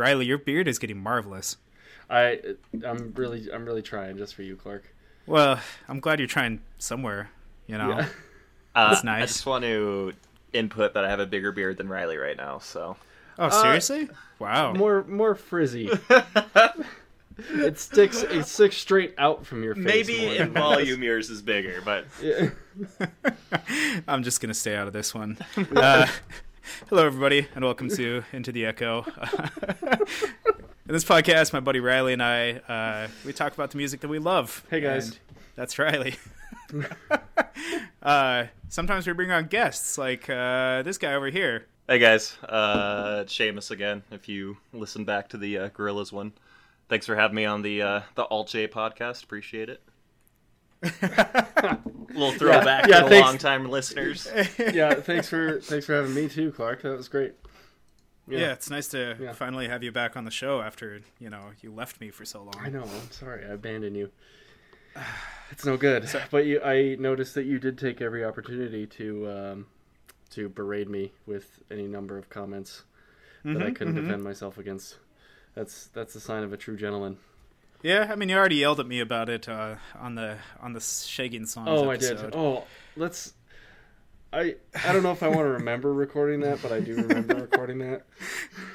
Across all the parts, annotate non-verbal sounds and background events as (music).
Riley, your beard is getting marvelous. I I'm really I'm really trying just for you, Clark. Well, I'm glad you're trying somewhere. You know, Yeah. (laughs) Uh, That's I just want to input that I have a bigger beard than Riley right now. So oh seriously? wow. More more frizzy. (laughs) it sticks it sticks straight out from your face. maybe more in than- volume yours is bigger, but Yeah. (laughs) I'm just gonna stay out of this one. Uh, hello, everybody, and welcome to Into the Echo. (laughs) In this podcast, my buddy Riley and I uh, we talk about the music that we love. Hey, guys. And that's Riley. (laughs) uh, sometimes we bring on guests, like uh, this guy over here. hey guys, uh, it's Seamus again. If you listen back to the uh, Gorillaz one, thanks for having me on the uh, the Alt J podcast. Appreciate it. (laughs) little throwback yeah, to the thanks. long time listeners. (laughs) yeah, thanks for thanks for having me too, Clark. That was great. Yeah. it's nice to Yeah. finally have you back on the show after you know you left me for so long. I know. I'm sorry. I abandoned you. (sighs) It's no good. But you, I noticed that you did take every opportunity to um, to berate me with any number of comments that I couldn't defend myself against. That's that's a sign of a true gentleman. Yeah, I mean you already yelled at me about it uh, on the on the Shagging Songs Oh, episode. I did. Oh, let's. I I don't know if I want to remember recording that, but I do remember recording that. (laughs)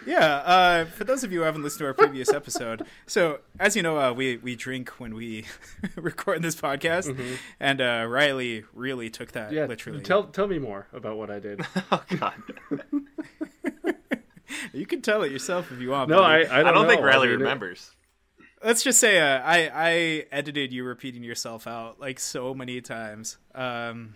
Yeah, uh, for those of you who haven't listened to our previous episode, so as you know, uh, we we drink when we (laughs) record this podcast, and uh, Riley really took that Mm-hmm. Yeah, literally. tell tell me more about what I did. (laughs) oh God, you can tell it yourself if you want. No, I. I don't, I don't think know. Riley mean, it- remembers. Let's just say uh, I I edited you repeating yourself out like so many times. Um,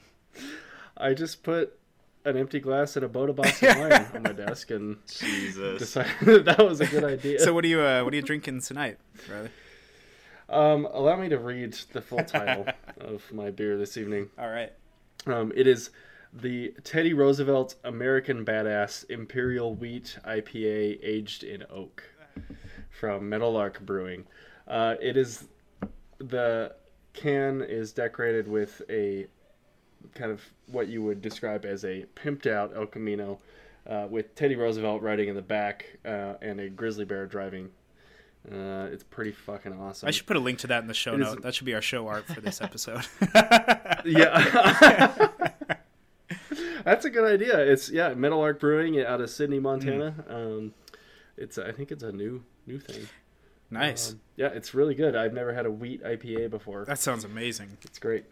I just put an empty glass and a Bota (laughs) box of wine on my desk and Jesus. decided that, (laughs) that was a good idea. so what are you uh, what are you drinking tonight, Riley? um, allow me to read the full title (laughs) of my beer this evening. All right. Um, it is the Teddy Roosevelt American Badass Imperial Wheat IPA aged in oak from Meadowlark Brewing. Uh, it is the can is decorated with a kind of what you would describe as a pimped out El Camino, uh, with Teddy Roosevelt riding in the back uh, and a grizzly bear driving. Uh, it's pretty fucking awesome. I should put a link to that in the show It is- note. That should be our show art for this episode. (laughs) Yeah. (laughs) That's a good idea. It's yeah, Meadowlark Brewing out of Sidney, Montana. Um, it's I think it's a new new thing. Nice. Um, yeah, it's really good. I've never had a wheat IPA before. that sounds amazing. It's great.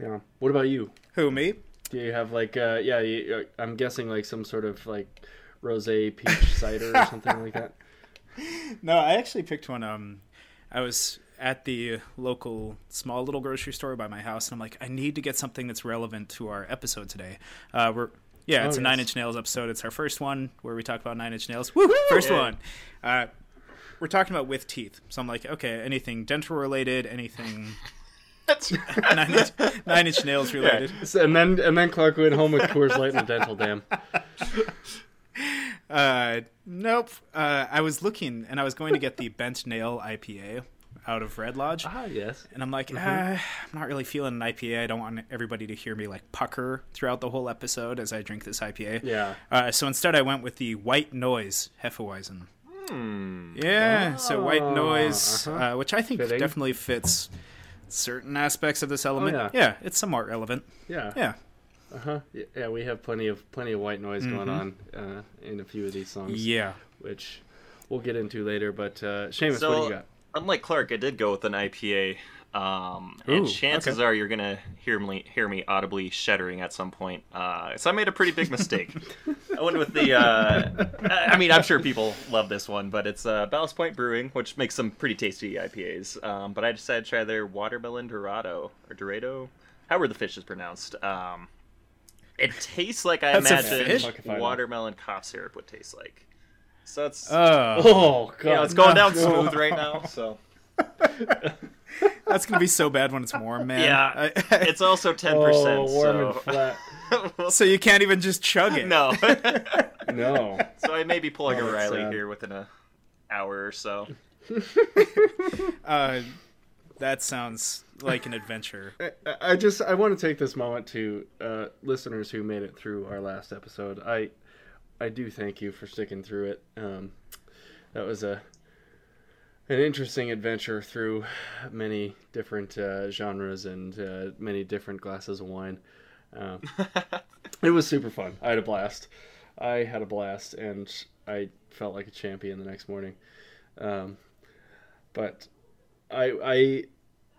Yeah. What about you? Who me? Do you have like uh yeah, you, uh, I'm guessing like some sort of like rosé peach (laughs) cider or something like that. No, I actually picked one. Um, I was at the local small little grocery store by my house, and I'm like, I need to get something that's relevant to our episode today. Uh, we're yeah, it's Oh, a Nine. Inch Nails episode. It's our first one where we talk about Nine Inch Nails. Woo! First Yeah. one. Uh, we're talking about with teeth, so I'm like, okay, anything dental related, anything That's (laughs) Nine Inch, nine inch Nails related. So- and then and then Clark went home with Coors Light and a dental dam. (laughs) Uh, nope. Uh, I was looking, and I was going to get the Bent Nail IPA out of Red Lodge. Ah, yes. And I'm like, ah, I'm not really feeling an IPA. I don't want everybody to hear me like pucker throughout the whole episode as I drink this IPA. Yeah. Uh, so instead, I went with the White Noise Hefeweizen. Yeah, so White Oh, Noise, uh-huh. uh, which I think Fitting. definitely fits certain aspects of this element. yeah. yeah, it's somewhat relevant. Yeah. Yeah. Uh-huh. Yeah, we have plenty of plenty of white noise going on uh, in a few of these songs. Yeah. which we'll get into later. But uh, Seamus, what do so. you got? Unlike Clark, I did go with an IPA. Um, Ooh, and chances okay. are you're gonna hear me hear me audibly shuddering at some point. Uh, so I made a pretty big mistake. I went with the. Uh, I I mean, I'm sure people love this one, but it's uh, Ballast Point Brewing, which makes some pretty tasty IPAs. Um, but I decided to try their Watermelon Dorado or Dorado, however the fish is pronounced. Um, it tastes like I imagine fish? Fuck if I know. watermelon cough syrup would taste like. So it's Oh, Oh god, yeah, it's going down smooth right now. So (laughs) that's gonna be so bad when it's warm, man. Yeah, I- (laughs) it's also ten percent. Oh, warm and so flat. (laughs) so you can't even just chug it. no. (laughs) No. so I may be pulling Oh, a Riley sad. here within a hour or so. Uh, that sounds like an adventure. I- I just I want to take this moment to uh, listeners who made it through our last episode. I I do thank you for sticking through it. Um, that was a an interesting adventure through many different uh, genres and uh, many different glasses of wine. Uh, it was super fun. I had a blast. I had a blast, and I felt like a champion the next morning. Um, but I I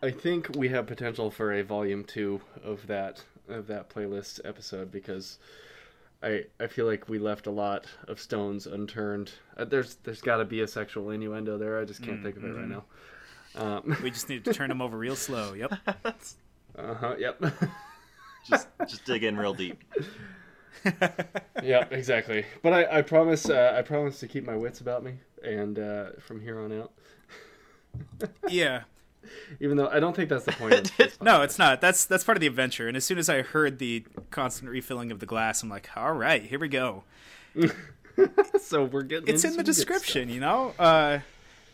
I think we have potential for a volume two of that of that playlist episode because I I feel like we left a lot of stones unturned. Uh, there's there's got to be a sexual innuendo there. I just can't think of it right now. Um, (laughs) We just need to turn them over real slow. (laughs) Yep. uh huh. Yep. (laughs) just just dig in real deep. yep. Exactly. But I I promise uh, I promise to keep my wits about me and uh, from here on out. Yeah. (laughs) Even though I don't think that's the point. of (laughs) this No, it's not. That's that's part of the adventure. And as soon as I heard the constant refilling of the glass, I'm like, all right, here we go. (laughs) so we're getting. It's in the description, you know. Uh,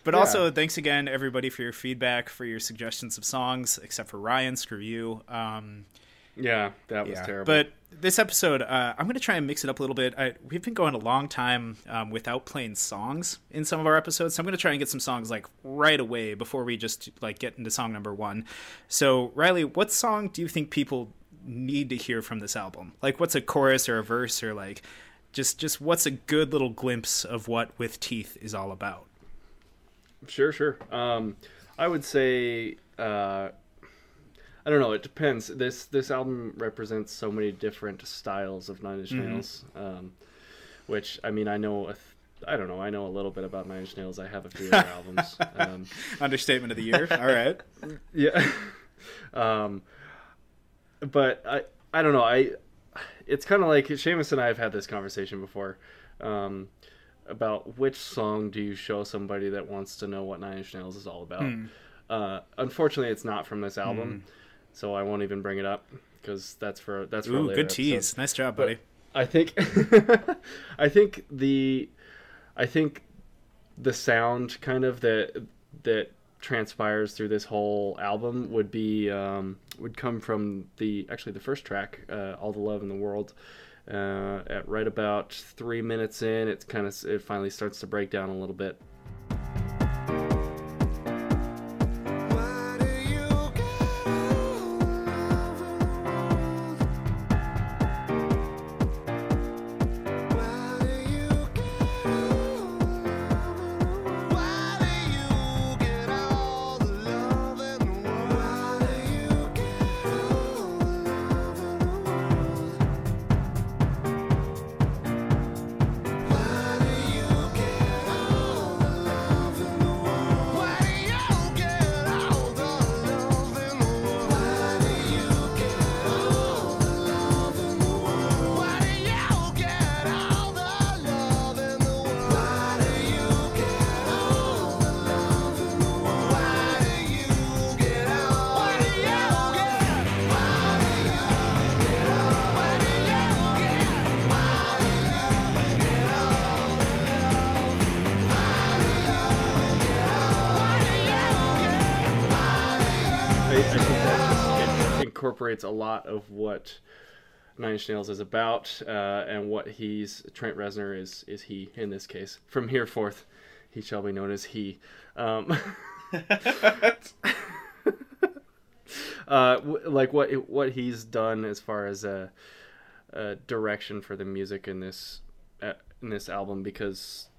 but Yeah. also, thanks again, everybody, for your feedback, for your suggestions of songs. Except for Ryan, screw you. Um. Yeah, that was yeah. terrible. But this episode, uh, I'm going to try and mix it up a little bit. I, we've been going a long time um, without playing songs in some of our episodes, so I'm going to try and get some songs like right away before we just like get into song number one. So, Riley, what song do you think people need to hear from this album? Like, what's a chorus or a verse or like just just what's a good little glimpse of what With Teeth is all about? Sure, sure. Um, I would say uh, I don't know. It depends. This this album represents so many different styles of Nine Inch Mm-hmm. Nails, um, which I mean, I know. A th- I don't know. I know a little bit about Nine Inch Nails. I have a few their albums. (laughs) Um, Understatement of the year. All right. (laughs) yeah. um, but I I don't know. I it's kind of like Seamus and I have had this conversation before. Um, about which song do you show somebody that wants to know what Nine Inch Nails is all about? Hmm. Uh, unfortunately, it's not from this album, so I won't even bring it up because that's for that's for a Ooh, good episode. tease. Nice job, buddy. I think (laughs) I think the I think the sound kind of that that transpires through this whole album would be um, would come from the actually the first track, uh, "All the Love in the World." Uh, at right about three minutes in, it's kind of it finally starts to break down a little bit. Incorporates a lot of what Nine Inch Nails is about, uh, and what he's Trent Reznor is is he in this case. From here forth, he shall be known as he. Um, (laughs) uh, w- like what what he's done as far as a, a direction for the music in this uh, in this album because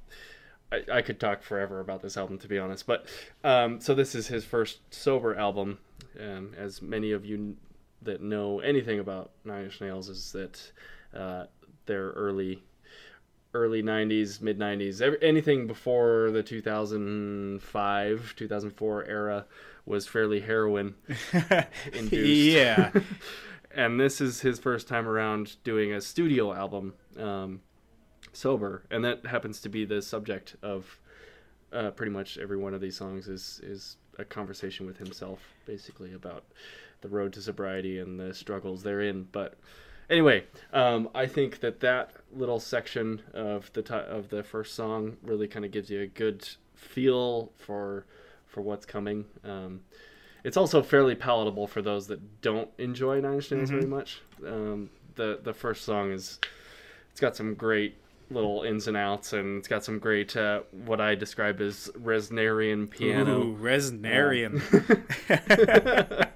I, I could talk forever about this album to be honest but um, so this is his first sober album um, as many of you that know anything about Nine Inch Nails is that uh, their early early 90s mid 90s every, anything before the 2005 2004 era was fairly heroin (laughs) induced. yeah. (laughs) and this is his first time around doing a studio album um, sober and that happens to be the subject of uh, pretty much every one of these songs is is a conversation with himself basically about the road to sobriety and the struggles therein but anyway um, i think that that little section of the ti of the first song really kind of gives you a good feel for for what's coming um, it's also fairly palatable for those that don't enjoy Nine Inch Nails very much. Um, the the first song is it's got some great little ins and outs, and it's got some great uh, what I describe as Reznorian piano. Ooh, Reznorian. (laughs) (laughs)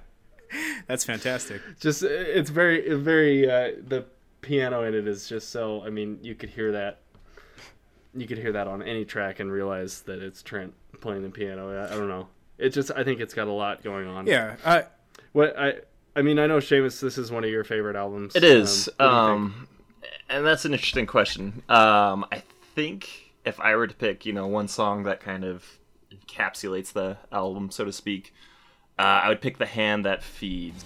That's fantastic. just it's very very uh, the piano in it is just so i mean you could hear that you could hear that on any track and realize that it's trent playing the piano i, I don't know it just i think it's got a lot going on Yeah. Uh, what i i mean i know Seamus, this is one of your favorite albums It is. um, what do you think? Um, and that's an interesting question. Um, I think if I were to pick, you know, one song that kind of encapsulates the album, so to speak, uh, I would pick "The Hand That Feeds."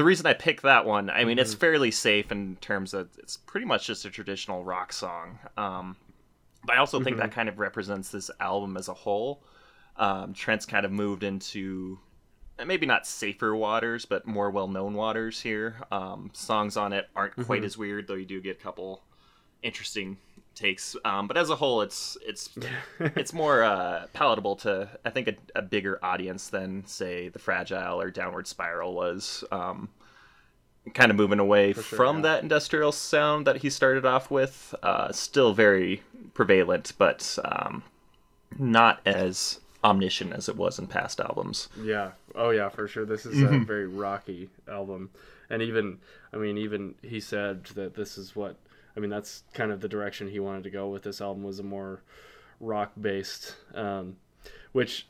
The reason I picked that one, I mean, it's fairly safe in terms of it's pretty much just a traditional rock song. Um, but I also think that kind of represents this album as a whole. Um, Trent's kind of moved into maybe not safer waters, but more well-known waters here. Um, songs on it aren't quite as weird, though you do get a couple interesting takes. Um, but as a whole, it's it's (laughs) it's more uh, palatable to I think a, a bigger audience than say the Fragile or Downward Spiral was. Um, kind of moving away sure, from yeah. that industrial sound that he started off with. Uh, still very prevalent, but um, not as omniscient as it was in past albums. Yeah. Oh yeah, for sure. This is a very rocky album, and even I mean, even he said that this is what I mean. That's kind of the direction he wanted to go with this album was a more rock based, um, which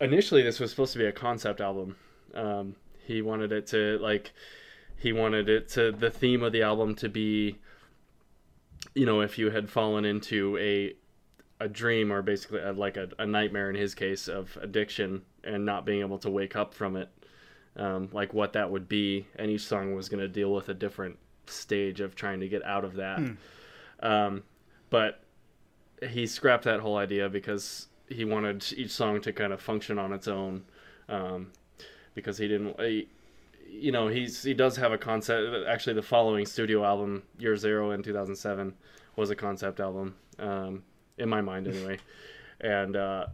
initially this was supposed to be a concept album. Um, he wanted it to like he wanted it to the theme of the album to be you know if you had fallen into a a dream or basically a, like a, a nightmare in his case of addiction and not being able to wake up from it um, like what that would be and each song was going to deal with a different stage of trying to get out of that. Um, but he scrapped that whole idea because he wanted each song to kind of function on its own um, because he didn't he, you know he's he does have a concept actually the following studio album year zero in 2007 was a concept album um, in my mind anyway. (laughs) And uh,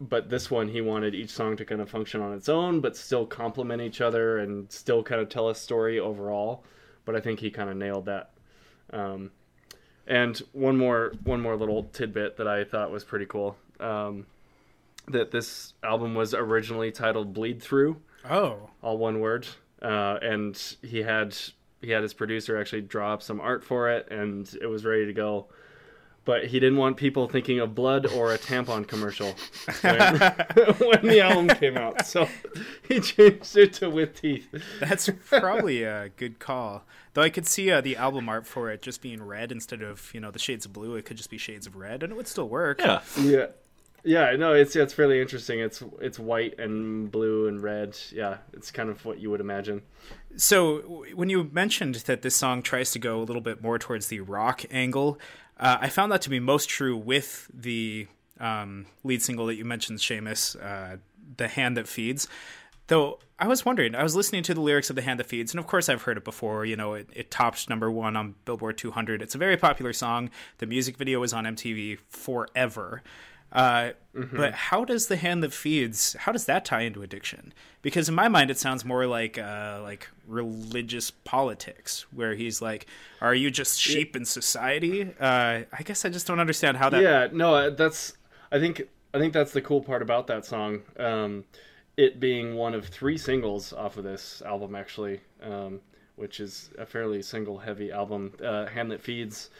but this one he wanted each song to kind of function on its own but still complement each other and still kind of tell a story overall but i think he kind of nailed that um, and one more one more little tidbit that i thought was pretty cool um, that this album was originally titled bleed through oh. all one word. Uh, and he had he had his producer actually draw up some art for it, and it was ready to go. But he didn't want people thinking of blood or a tampon commercial when, (laughs) when the album came out, so he changed it to with teeth. That's probably a good call. Though I could see uh, the album art for it just being red instead of you know the shades of blue. It could just be shades of red, and it would still work. Yeah. Yeah, yeah, no, it's it's fairly interesting. It's it's white and blue and red. Yeah, it's kind of what you would imagine. So w- when you mentioned that this song tries to go a little bit more towards the rock angle, uh, I found that to be most true with the um, lead single that you mentioned, Seamus, uh, "The Hand That Feeds." Though I was wondering, I was listening to the lyrics of "The Hand That Feeds," and of course I've heard it before. You know, it, it topped number one on Billboard 200. It's a very popular song. The music video was on MTV forever. Uh, But how does the hand that feeds? How does that tie into addiction? Because in my mind, it sounds more like uh, like religious politics, where he's like, "Are you just sheep in society?" Uh, I guess I just don't understand how that. yeah no uh, that's i think i think that's the cool part about that song um it being one of three singles off of this album actually um which is a fairly single heavy album uh hand that feeds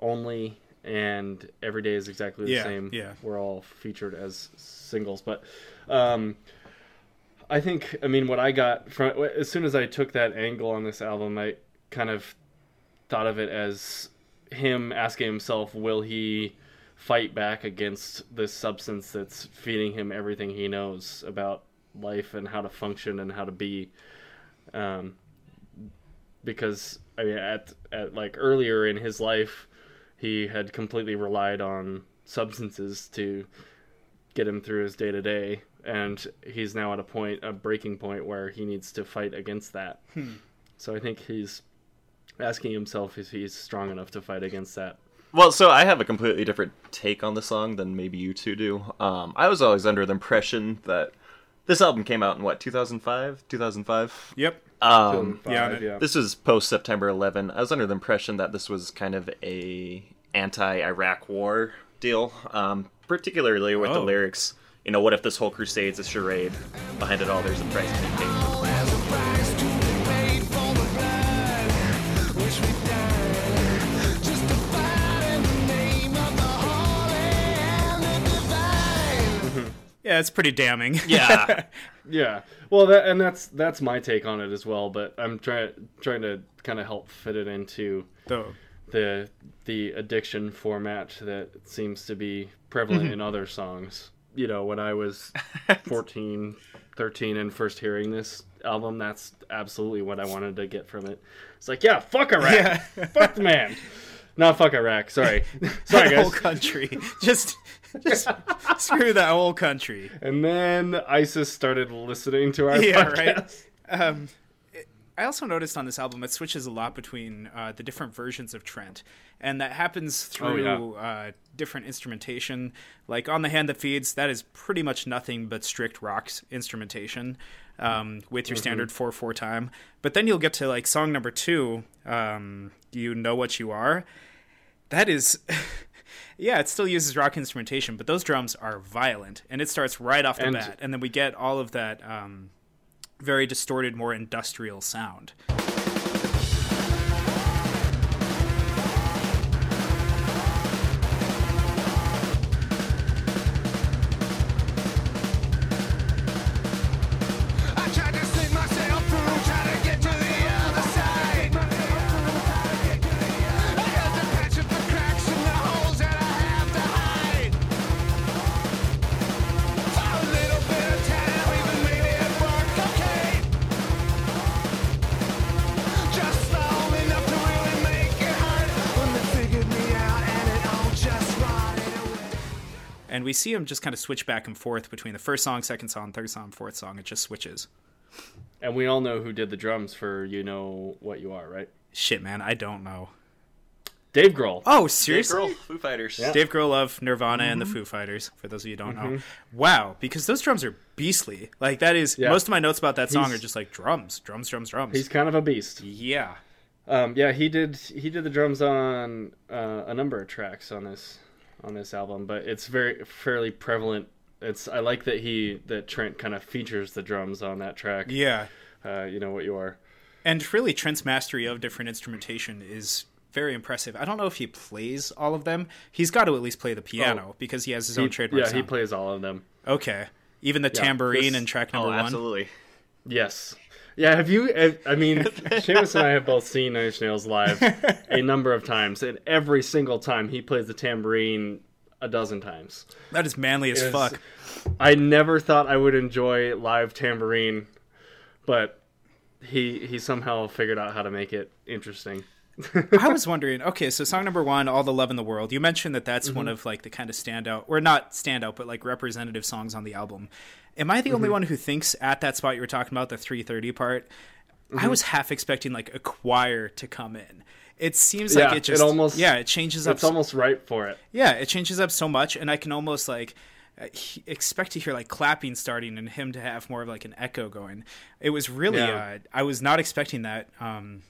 only and every day is exactly the Yeah, same yeah. We're all featured as singles but um i think i mean what i got from as soon as i took that angle on this album i kind of thought of it as him asking himself, will he fight back against this substance that's feeding him everything he knows about life and how to function and how to be. Um, because I mean, at at like earlier in his life, he had completely relied on substances to get him through his day to day, and he's now at a point, a breaking point, where he needs to fight against that. So I think he's asking himself if he's strong enough to fight against that. Well, so I have a completely different take on the song than maybe you two do. Um, I was always under the impression that this album came out in what 2005, 2005. Yep. Um, yeah, yeah. this was post September 11. I was under the impression that this was kind of a anti-Iraq war deal, um, particularly with the Oh. lyrics. You know, what if this whole crusade's a charade? Behind it all, there's a price to be paid. There's (laughs) a price to be paid for the blood which we died. Justified in the name of the holy and the divine. Yeah, it's pretty damning. Yeah. (laughs) Yeah, well, that and that's that's my take on it as well. But I'm trying trying to kind of help fit it into Though. The the addiction format that seems to be prevalent in other songs. You know, when I was (laughs) 14, 13 and first hearing this album, that's absolutely what I wanted to get from it. It's like, yeah, fuck Iraq. Yeah. (laughs) fuck the man. Not fuck Iraq. Sorry. (laughs) Sorry, that whole country. Just, just screw that whole country. And then ISIS started listening to our Yeah, podcast. right. Um, I also noticed on this album it switches a lot between uh, the different versions of Trent, and that happens through Oh, uh, different instrumentation. Like on the hand that feeds, that is pretty much nothing but strict rocks instrumentation um, with Mm-hmm. your standard four four time. But then you'll get to like song number two, um, "You Know What You Are." That is. (laughs) Yeah, it still uses rock instrumentation, but those drums are violent, and it starts right off the And- bat, and then we get all of that um, very distorted, more industrial sound. We see him just kind of switch back and forth between the first song, second song, third song, fourth song. It just switches. And we all know who did the drums for "You Know What You Are," right? Shit, man, I don't know. Dave Grohl. Oh, Dave seriously? Grohl, Foo Fighters. Dave Grohl of Nirvana and the Foo Fighters, for those of you who don't know. Wow, because those drums are beastly. Like, that is, Yeah. most of my notes about that song He's- are just like drums, drums, drums, drums. He's kind of a beast. Yeah. Um, yeah, he did. He did the drums on uh, a number of tracks on this on this album, but it's very fairly prevalent. It's I like that he that Trent kind of features the drums on that track. Yeah. Uh, you know what you are. And really, Trent's mastery of different instrumentation is very impressive. I don't know if he plays all of them. He's got to at least play the piano because he has his own He, trademark yeah, he plays all of them. okay. Even the Yeah, tambourine this- in track Oh, number one. absolutely. Yes. Yeah, have you? I- mean, (laughs) Seamus and I have both seen Nine Inch Nails live a (laughs) number of times, and every single time he plays the tambourine a dozen times. That is manly as It's- fuck. I never thought I would enjoy live tambourine, but he he somehow figured out how to make it interesting. I was wondering. Okay, so song number one, "All the Love in the World." You mentioned that that's one of like the kind of standout, or not standout, but like representative songs on the album. Am I the only one who thinks at that spot you were talking about the 3:30 part? I was half expecting like a choir to come in. It seems like it just it almost- yeah, it changes up It's almost right for it. Yeah, it changes up so much, and I can almost like uh, expect to hear like clapping starting and him to have more of like an echo going. It was really, Yeah. uh, I was not expecting that um,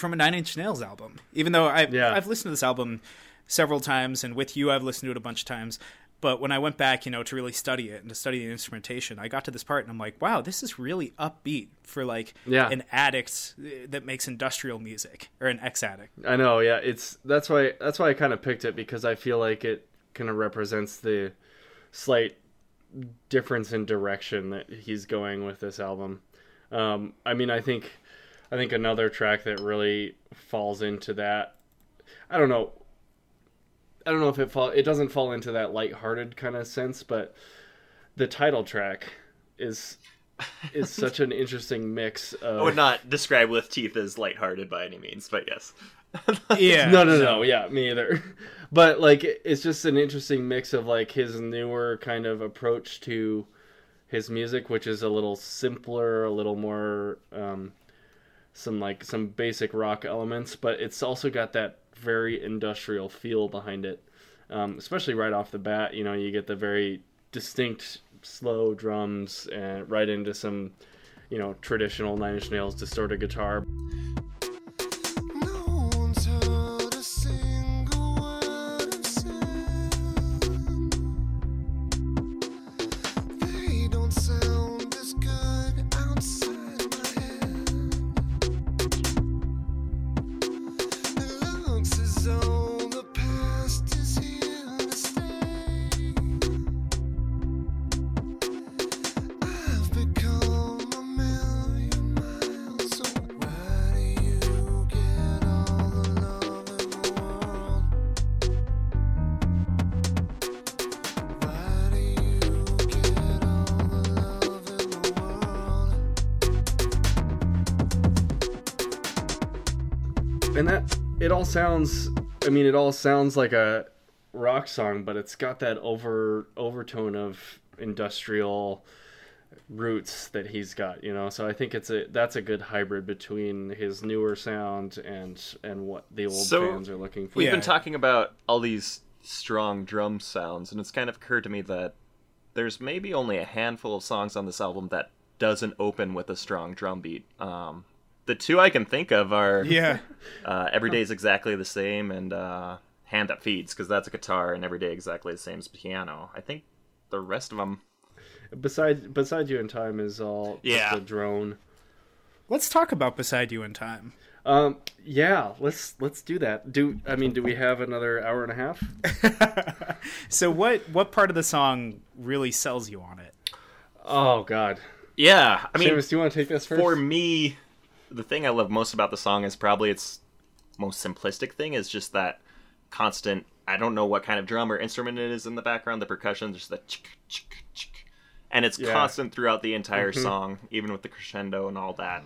from a Nine Inch Nails album. Even though I've Yeah. I've listened to this album several times, and with you, I've listened to it a bunch of times. But when I went back, you know, to really study it and to study the instrumentation, I got to this part and I'm like, wow, this is really upbeat for like Yeah. an addict uh, that makes industrial music or an ex addict. I know, yeah. It's that's why that's why I kind of picked it because I feel like it kind of represents the slight difference in direction that he's going with this album. Um, I mean, I think I think another track that really falls into that. I don't know. I don't know if it fall. It doesn't fall into that lighthearted kind of sense, but the title track is is (laughs) such an interesting mix of I would not describe with teeth as lighthearted by any means, but yes. (laughs) Yeah. no, no, no. Yeah, me either. (laughs) But like, it's just an interesting mix of like his newer kind of approach to his music, which is a little simpler, a little more um, some like some basic rock elements, but it's also got that very industrial feel behind it. Um, especially right off the bat, you know, you get the very distinct slow drums and right into some, you know, traditional Nine Inch Nails distorted guitar. And that it all sounds i mean it all sounds like a rock song but it's got that over overtone of industrial roots that he's got you know so i think it's a that's a good hybrid between his newer sound and and what the old So, fans are looking for We've Yeah. been talking about all these strong drum sounds, and it's kind of occurred to me that there's maybe only a handful of songs on this album that doesn't open with a strong drum beat. Um, the two I can think of are Yeah. (laughs) uh, Every Day is Exactly the Same and uh, Hand That Feeds, because that's a guitar, and Every Day Exactly the Same is piano. I think the rest of them. beside beside you in time is all Yeah. a drone Let's talk about Beside You in Time. um yeah let's let's do that do i mean do we have another hour and a half (laughs) So what what part of the song really sells you on it? oh god Yeah, I mean, Seamus, do you want to take this first for me, the thing I love most about the song is probably its most simplistic thing is just that constant. I don't know what kind of drum or instrument it is in the background. The percussion, just the chick, chick, chick, and it's Yeah. constant throughout the entire mm-hmm. song, even with the crescendo and all that.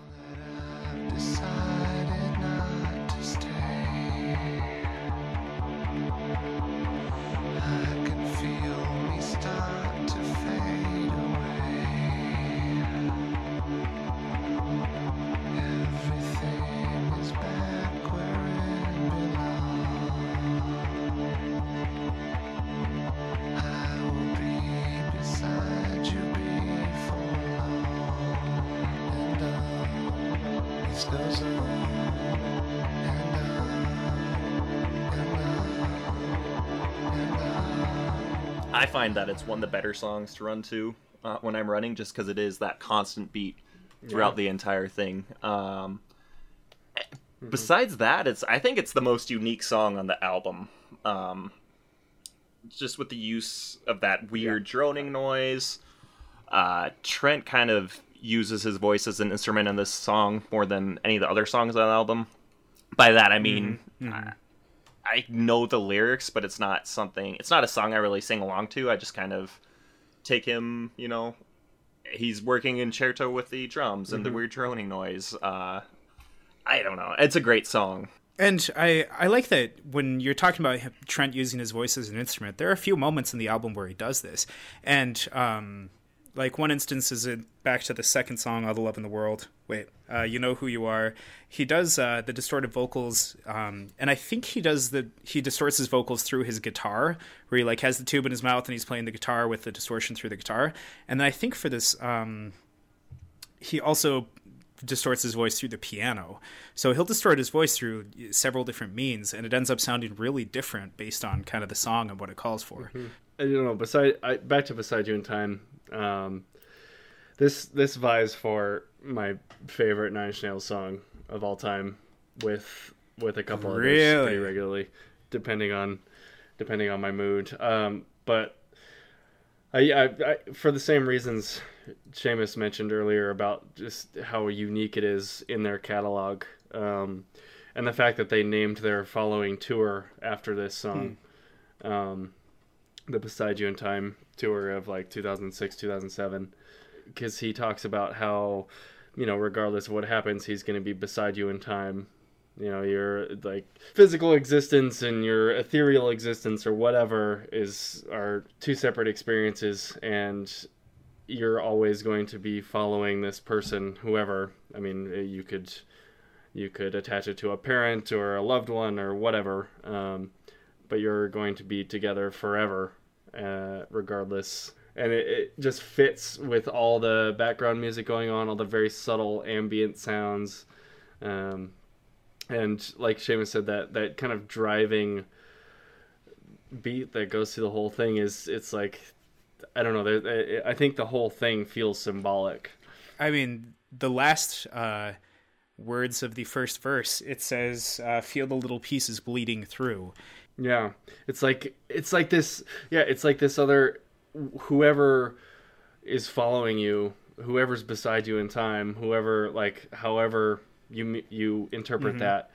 Find that it's one of the better songs to run to uh, when I'm running, just because it is that constant beat throughout Yeah. the entire thing. Um, Besides that, it's I think it's the most unique song on the album. Um, just with the use of that weird droning noise. Uh, Trent kind of uses his voice as an instrument in this song more than any of the other songs on the album. By that I mean I, I know the lyrics, but it's not something. It's not a song I really sing along to. I just kind of take him, you know. He's working in certo with the drums and the weird droning noise. Uh, I don't know. It's a great song. And I, I like that when you're talking about Trent using his voice as an instrument, there are a few moments in the album where he does this. And um, like one instance is it back to the second song, All the Love in the World. Wait, uh, You Know Who You Are. He does uh, the distorted vocals, um, and I think he does the he distorts his vocals through his guitar, where he like has the tube in his mouth and he's playing the guitar with the distortion through the guitar. And then I think for this, um, he also distorts his voice through the piano. So he'll distort his voice through several different means, and it ends up sounding really different based on kind of the song and what it calls for. I don't know. Beside, I, back to beside you in time. Um, this this vies for my favorite Nine Inch Nails song of all time, with with a couple others Really? pretty regularly, depending on depending on my mood. Um, but I, I, I for the same reasons Seamus mentioned earlier about just how unique it is in their catalog, um, and the fact that they named their following tour after this song. Um, the Beside You in Time tour of like 2006, 2007. because he talks about how you know regardless of what happens he's going to be beside you in time. You know your like physical existence and your ethereal existence or whatever is are two separate experiences and you're always going to be following this person whoever. I mean eh, you could you could attach it to a parent or a loved one or whatever um, but you're going to be together forever uh, regardless and it, it just fits with all the background music going on all the very subtle ambient sounds um, and like Seamus said that that kind of driving beat that goes through the whole thing is it's like I don't know there- I think the whole thing feels symbolic I mean, the last uh, words of the first verse, it says, uh, "Feel the little pieces bleeding through." Yeah, it's like it's like this. Yeah, it's like this other whoever is following you, whoever's beside you in time, whoever like however you you interpret mm-hmm. that,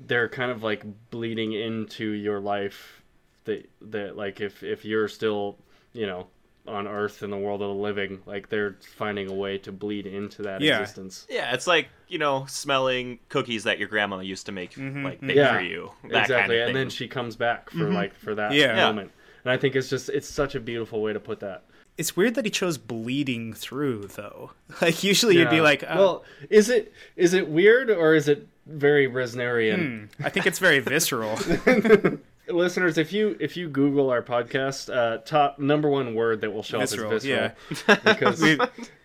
they're kind of like bleeding into your life. That that like if if you're still you know on Earth in the world of the living, like they're finding a way to bleed into that Yeah. existence. Yeah, it's like you know smelling cookies that your grandma used to make mm-hmm. like mm-hmm. bake Yeah, for you. That exactly. kind of and thing. then she comes back for like for that Yeah. Yeah. moment. And I think it's just it's such a beautiful way to put that. It's weird that he chose bleeding through, though. (laughs) Like usually you'd be like, uh, well, is it is it weird or is it very Reznorian? I think it's very visceral. (laughs) (laughs) Listeners, if you if you Google our podcast, uh, top number one word that will show Visceral, up is visceral. yeah. because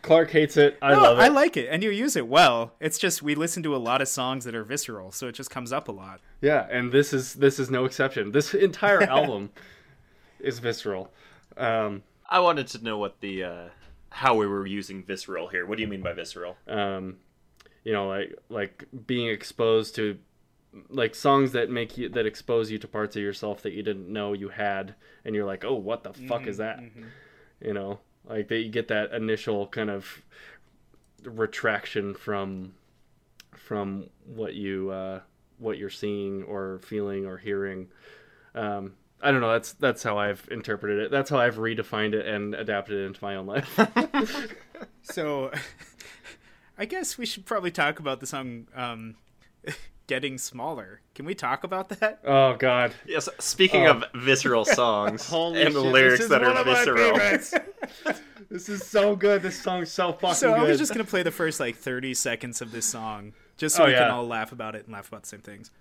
Clark hates it. I No, love it. I like it, and you use it well. It's just we listen to a lot of songs that are visceral, so it just comes up a lot. yeah, and this is this is no exception. This entire album is visceral. Um, I wanted to know what the uh, how we were using visceral here. What do you mean by visceral? um, you know, like like being exposed to like songs that make you that expose you to parts of yourself that you didn't know you had, and you're like, oh, what the fuck is that? You know, like that you get that initial kind of retraction from from what you uh, what you're seeing or feeling or hearing. Um, I don't know. That's that's how I've interpreted it. That's how I've redefined it and adapted it into my own life. (laughs) So, I guess we should probably talk about the song um, (laughs) "Getting Smaller." Can we talk about that? oh God. Yes. Speaking of visceral (laughs) songs and the shit, lyrics that are visceral. this is so good. This song's so fucking So I was just gonna play the first like 30 seconds of this song, just so Oh, we can all laugh about it and laugh about the same things.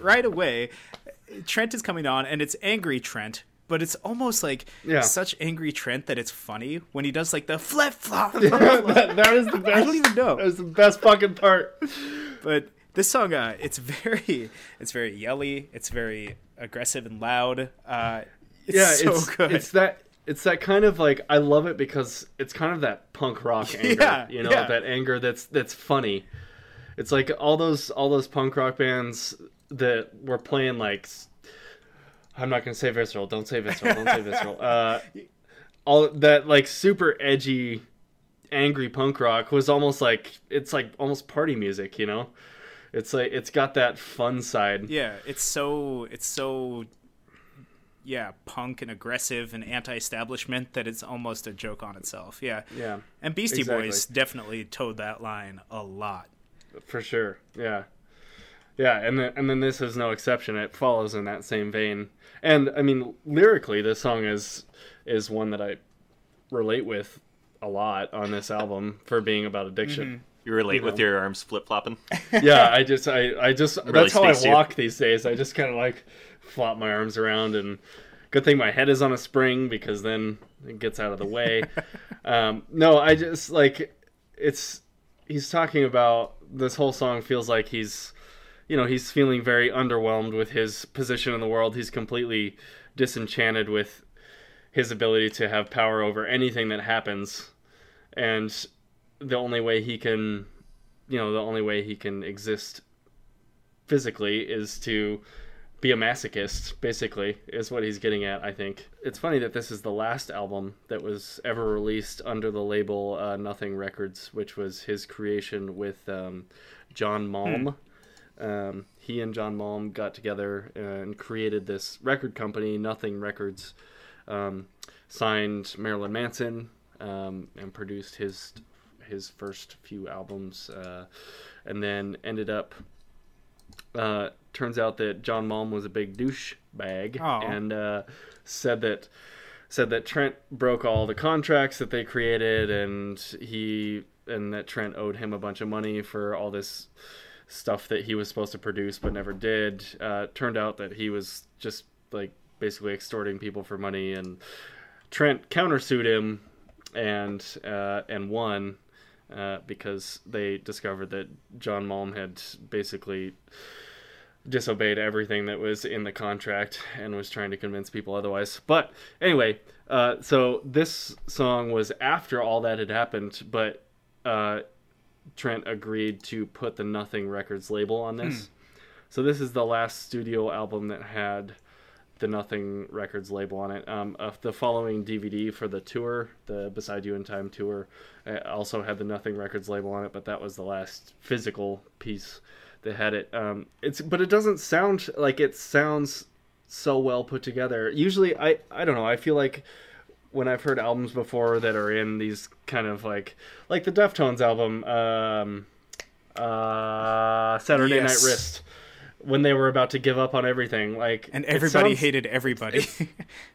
Right away, Trent is coming on, and it's angry Trent. But it's almost like Yeah. such angry Trent that it's funny when he does like the flip flop. (laughs) that, that is the best. (laughs) I don't even know. That is the best fucking part. but this song uh it's very it's very yelly it's very aggressive and loud uh it's Yeah, so it's good it's that it's that kind of like I love it because it's kind of that punk rock (laughs) anger. Yeah, you know, yeah. that anger that's that's funny. It's like all those all those punk rock bands that were playing like I'm not gonna say visceral. Don't say visceral. Don't say visceral. (laughs) Uh, all that like super edgy, angry punk rock was almost like it's like almost party music. You know, it's like it's got that fun side. yeah it's so it's so yeah punk and aggressive and anti-establishment that it's almost a joke on itself yeah Yeah, and beastie Exactly. boys definitely towed that line a lot for sure. Yeah, yeah, and then and then this is no exception. It follows in that same vein. And I mean, lyrically, this song is is one that I relate with a lot on this album for being about addiction. You relate You with know. your arms flip flopping. yeah, (laughs) I just I I just Really that's how I walk these days. I just kind of like flop my arms around and good thing my head is on a spring because then it gets out of the way. (laughs) um, no, I just like it's he's talking about this whole song feels like he's you know he's feeling very underwhelmed with his position in the world. He's completely disenchanted with his ability to have power over anything that happens, and the only way he can, you know, the only way he can exist physically is to be a masochist basically is what he's getting at i think. It's funny that this is the last album that was ever released under the label uh, nothing records which was his creation with um, john malm um, he and john malm got together and created this record company nothing records um, signed marilyn manson um, and produced his his first few albums uh, and then ended up uh, turns out that John Malm was a big douche bag Aw. and uh, said that said that Trent broke all the contracts that they created and he and that Trent owed him a bunch of money for all this stuff that he was supposed to produce but never did. Uh, turned out that he was just like basically extorting people for money and Trent countersued him and uh, and won uh, because they discovered that John Malm had basically disobeyed everything that was in the contract and was trying to convince people otherwise. But anyway, uh, so this song was after all that had happened, but uh, Trent agreed to put the Nothing Records label on this. So this is the last studio album that had the Nothing Records label on it. Um, uh, the following DVD for the tour, the Beside You in Time tour, uh, also had the Nothing Records label on it, but that was the last physical piece that had it. Um, it's but it doesn't sound like it sounds so well put together. Usually, I I don't know. I feel like when I've heard albums before that are in these kind of like like the Deftones album, um, uh, Saturday Yes. Night Wrist. When they were about to give up on everything, like and everybody sounds- hated everybody.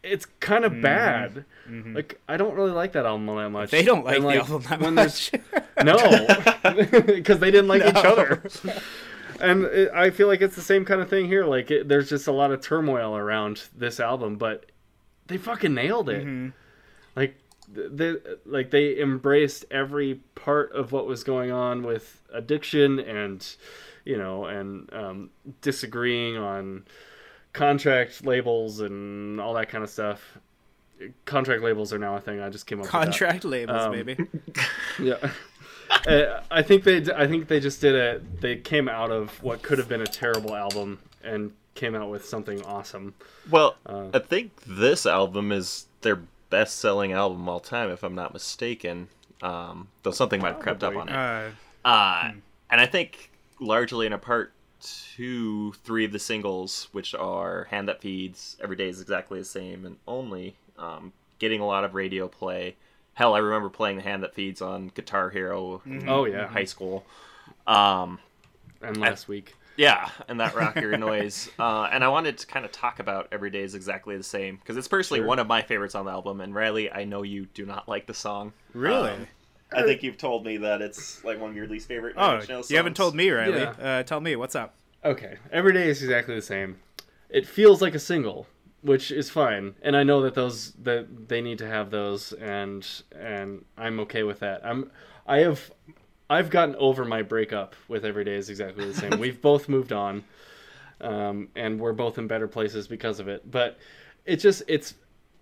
it's kind of (laughs) bad. Like I don't really like that album all that much. Mm-hmm. they don't like And, the album that when much. (laughs) No, (laughs) because they didn't like each other. And it, I feel like it's the same kind of thing here. Like it, there's just a lot of turmoil around this album, but they fucking nailed it. Mm-hmm. Like they like they embraced every part of what was going on with addiction and you know and um, disagreeing on contract labels and all that kind of stuff. Contract labels are now a thing. I just came up with. Contract labels, Um, baby. (laughs) Yeah. Uh, I think they. I think they just did it. They came out of what could have been a terrible album and came out with something awesome. Well, Uh, I think this album is their best-selling album of all time, if I'm not mistaken. Um, though something might have crept up on it. Uh, Uh, and I think largely in a part two, three of the singles, which are "Hand That Feeds," "Every Day Is Exactly the Same," and "Only," um, getting a lot of radio play. Hell, I remember playing the "Hand That Feeds" on Guitar Hero in Oh yeah, high school. Um, and last week. Yeah, and that rocker (laughs) noise. Uh, and I wanted to kind of talk about Every Day is Exactly the Same because it's personally Sure. one of my favorites on the album. And Riley, I know you do not like the song. really? Um, I think you've told me that it's like one of your least favorite. Oh, Inch Nails you haven't told me, Riley. Yeah. Uh, tell me what's up. Okay, every day is exactly the same. It feels like a single, which is fine, and I know that those that they need to have those, and and I'm okay with that. I'm I have I've gotten over my breakup with every day is exactly the same. We've (laughs) both moved on, um, and we're both in better places because of it. But it just it's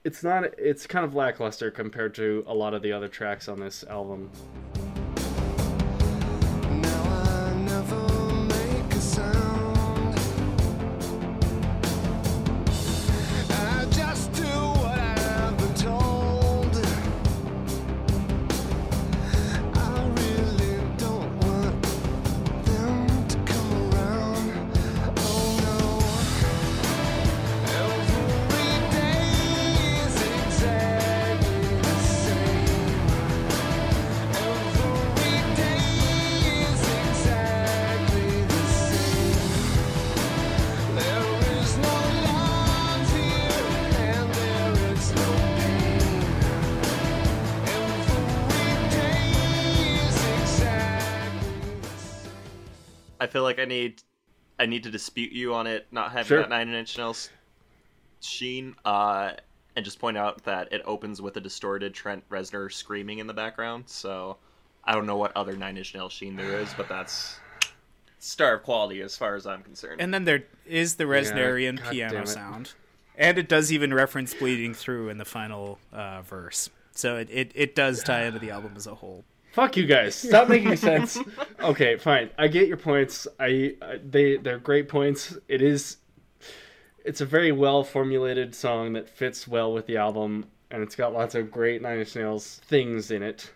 it's not it's kind of lackluster compared to a lot of the other tracks on this album. Need, I need to dispute you on it not having Sure. that Nine Inch Nails Sheen, uh, and just point out that it opens with a distorted Trent Reznor screaming in the background. So I don't know what other Nine Inch Nails Sheen there is, but that's star of quality as far as I'm concerned. And then there is the Reznorian God damn piano sound, and it does even reference bleeding through in the final uh, verse. So it, it, it does tie into the album as a whole. Fuck you guys. Stop making sense. (laughs) Okay, fine. I get your points. I, I they they're great points. It is it's a very well formulated song that fits well with the album and it's got lots of great Nine Inch Nails things in it.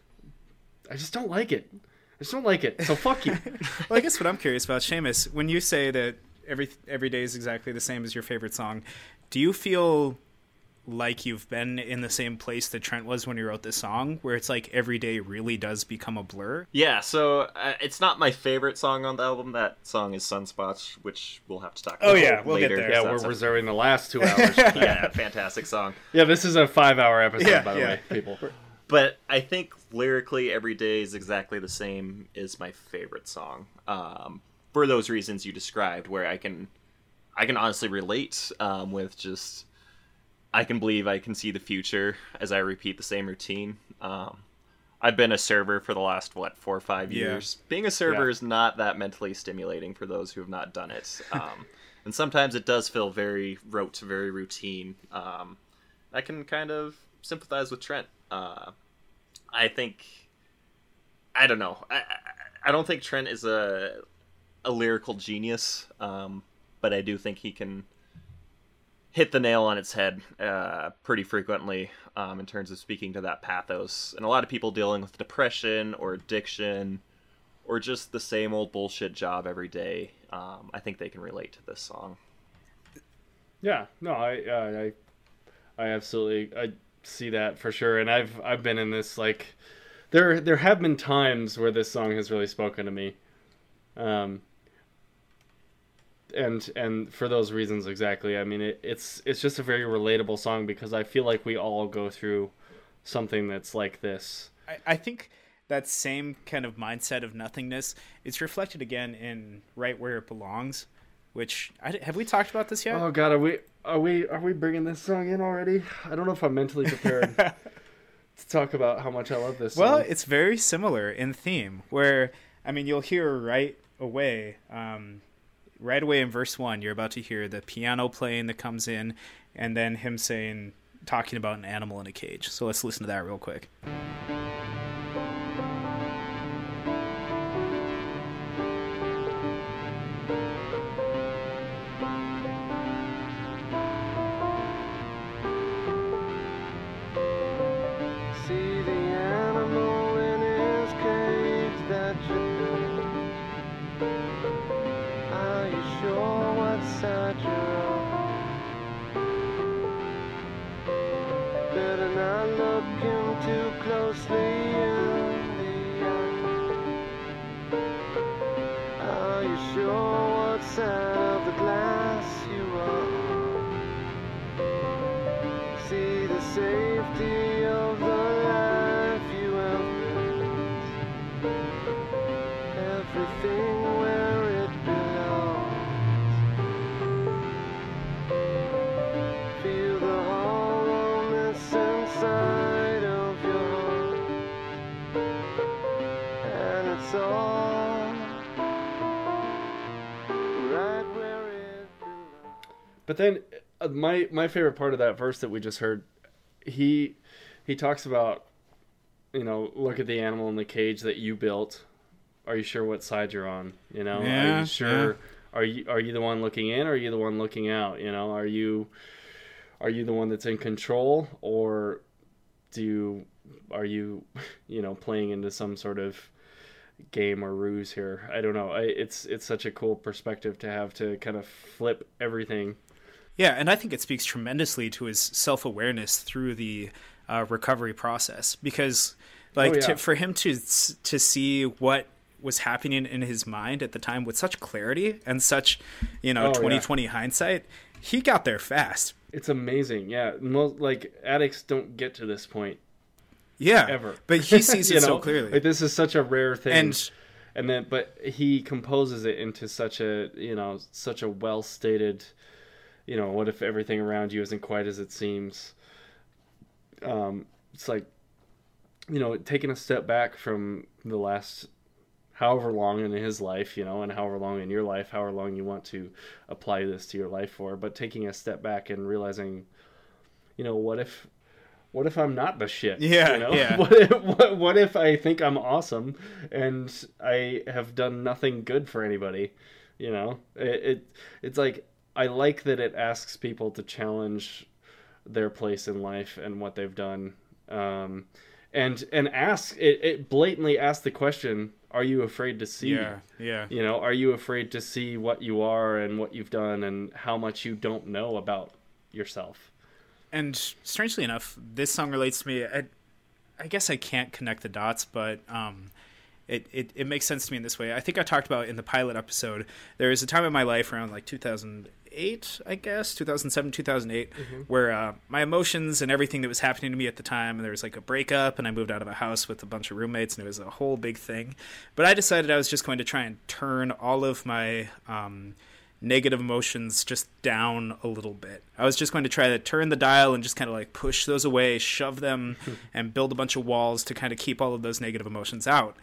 I just don't like it. I just don't like it. So fuck you. (laughs) Well, I guess what I'm curious about, Seamus, when you say that every every day is exactly the same as your favorite song, do you feel like you've been in the same place that Trent was when he wrote this song, where it's like every day really does become a blur? yeah, so uh, it's not my favorite song on the album. That song is Sunspots, which we'll have to talk about Oh, yeah, we'll get later. there. yeah, we're a- reserving the last 2 hours. (laughs) yeah, fantastic song. yeah, this is a 5-hour episode Yeah, by the yeah. way, people. but I think lyrically, "Every Day is Exactly the Same" is my favorite song. Um, for those reasons you described, where I can, I can honestly relate um, with just, I can believe I can see the future as I repeat the same routine. Um, I've been a server for the last what four or five Yeah. years. Being a server Yeah. is not that mentally stimulating for those who have not done it, (laughs) um, and sometimes it does feel very rote, very routine. Um, I can kind of sympathize with Trent. Uh, I think I don't know. I, I I don't think Trent is a a lyrical genius, um, but I do think he can hit the nail on its head uh, pretty frequently um, in terms of speaking to that pathos. And a lot of people dealing with depression or addiction or just the same old bullshit job every day, um, I think they can relate to this song. Yeah, no, I, uh, I, I absolutely, I see that for sure, and I've, I've been in this like, there, there have been times where this song has really spoken to me, um, and and for those reasons exactly. I mean, it, it's, it's just a very relatable song because I feel like we all go through something that's like this. I, I think that same kind of mindset of nothingness it's reflected again in right where it belongs which I, have we talked about this yet Oh God, are we, are we, are we bringing this song in already? I don't know if I'm mentally prepared (laughs) to talk about how much I love this. well song. it's very similar in theme where i mean you'll hear right away um, right away in verse one you're about to hear the piano playing that comes in and then him saying talking about an animal in a cage. So let's listen to that real quick But then uh, my my favorite part of that verse that we just heard, he he talks about, you know, look at the animal in the cage that you built. Are you sure what side you're on? You know, are Yeah, you sure? Are you are you the one looking in, or are you the one looking out? You know, are you are you the one that's in control, or do you are you (laughs) you know playing into some sort of game or ruse here? I don't know. I, it's it's such a cool perspective to have to kind of flip everything Yeah, and I think it speaks tremendously to his self awareness through the uh, recovery process because, like, Oh, yeah. to, for him to to see what was happening in his mind at the time with such clarity and such, you know, Oh, yeah. twenty twenty hindsight, he got there fast. It's amazing. Yeah, most like addicts don't get to this point Yeah, ever. but he sees (laughs) it so clearly. Like this is such a rare thing. and and then but he composes it into such a, you know, such a well-stated you know, what if everything around you isn't quite as it seems? Um, it's like, you know, taking a step back from the last however long in his life, you know, and however long in your life, however long you want to apply this to your life for, but taking a step back and realizing, you know, what if what if I'm not the shit? Yeah, you know? yeah. (laughs) What if what, what if I think I'm awesome and I have done nothing good for anybody? You know, it, it it's like I like that it asks people to challenge their place in life and what they've done, um, and and ask it, it blatantly asks the question: Are you afraid to see? Yeah, yeah. You know, are you afraid to see what you are and what you've done and how much you don't know about yourself? and strangely enough, this song relates to me. I, I guess I can't connect the dots, but um, it, it it makes sense to me in this way. I think I talked about in the pilot episode. There was a time in my life around like 2008, I guess 2007, 2008, where uh, my emotions and everything that was happening to me at the time. and There was like a breakup, and I moved out of a house with a bunch of roommates, and it was a whole big thing. But I decided I was just going to try and turn all of my um, negative emotions just down a little bit. I was just going to try to turn the dial and just kind of like push those away, shove them, (laughs) and build a bunch of walls to kind of keep all of those negative emotions out.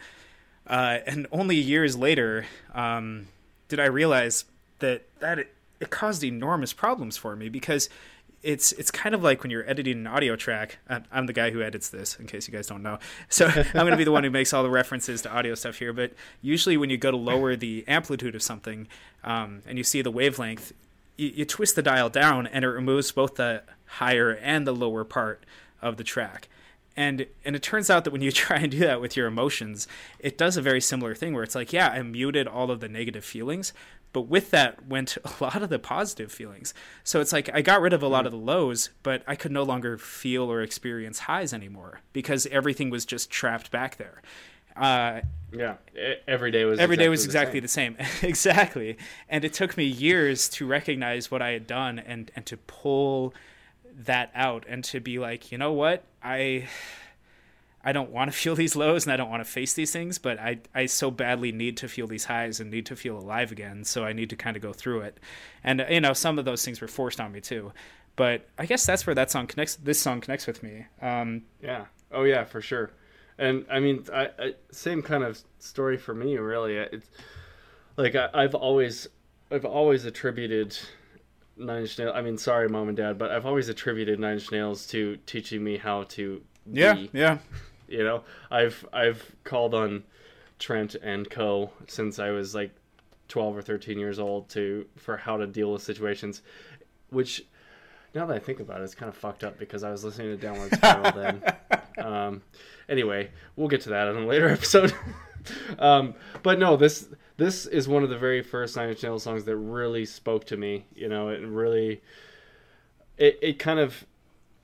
Uh, and only years later um, did I realize that that it, caused enormous problems for me because it's it's kind of like when you're editing an audio track. I'm, I'm the guy who edits this, in case you guys don't know. So (laughs) I'm going to be the one who makes all the references to audio stuff here. But usually, when you go to lower the amplitude of something, um, and you see the wavelength, you, you twist the dial down, and it removes both the higher and the lower part of the track. And and it turns out that when you (laughs) try and do that with your emotions, it does a very similar thing where it's like, yeah, I muted all of the negative feelings, but with that went (laughs) a lot of the positive feelings. So it's like I got rid of a lot of the lows, but I could no longer feel or experience highs anymore because everything was just trapped back there. Uh, Yeah, every day was every day was the exactly the same, (laughs) exactly. And it took me years to recognize what I had done and and to pull that out and to be like, you know what, I I don't want to (laughs) feel these lows and I don't want to face these things, but I I so badly need to feel these highs and need to feel alive again. So I need to kind of go through it, and you know some of those things were forced on me too. But I guess that's where that song connects. This song connects with me. Um, Yeah. Oh yeah, for sure. And I mean, I, I same kind of story for me. Really, it's like I, I've always, I've always attributed Nine Inch Nails. I mean, sorry, mom and dad, but I've always attributed Nine Inch Nails to teaching me how to. yeah, yeah, You know, I've I've called on Trent and Co. since I was like twelve or thirteen years old to for how to deal with situations, which now that I think about it, it's kind of fucked up because I was listening to Downward (laughs) Spiral then. Um, anyway, we'll get to that in a later (laughs) episode. um, but no, this this is one of the very first Nine Inch Nails songs that really spoke to me. You know, it really it it kind of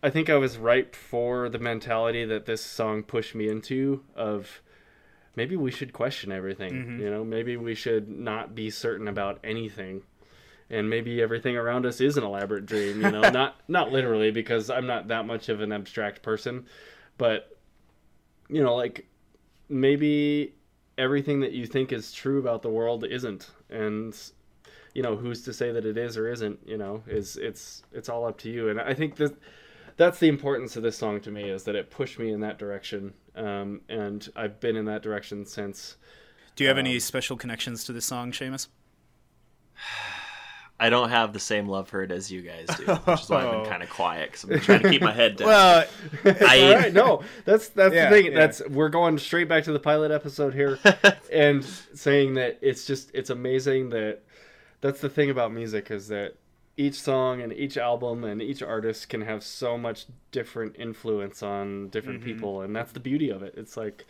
I think I was ripe for the mentality that this song pushed me into of maybe we should question everything. Mm-hmm. You know, maybe we should not be certain about anything. And maybe everything around us is an elaborate dream, you know, (laughs) not not literally because I'm not that much of an abstract person, but you know, like maybe everything that you think is true about the world isn't. And you know who's to say that it is or isn't you know? Is it's it's all up to you. And i think that that's the importance of this song to me is that it pushed me in that direction um, and i've been in that direction since Do you have any special connections to this song, Seamus? (sighs) I don't have the same love for it as you guys do, which is why I've been (laughs) kind of quiet because I'm trying to keep my head (laughs) down. Well, I, all right no that's that's Yeah, the thing yeah. that's we're going straight back to the pilot episode here (laughs) and saying that it's just it's amazing that that's the thing about music is that each song and each album and each artist can have so much different influence on different mm-hmm. people and that's the beauty of it. It's like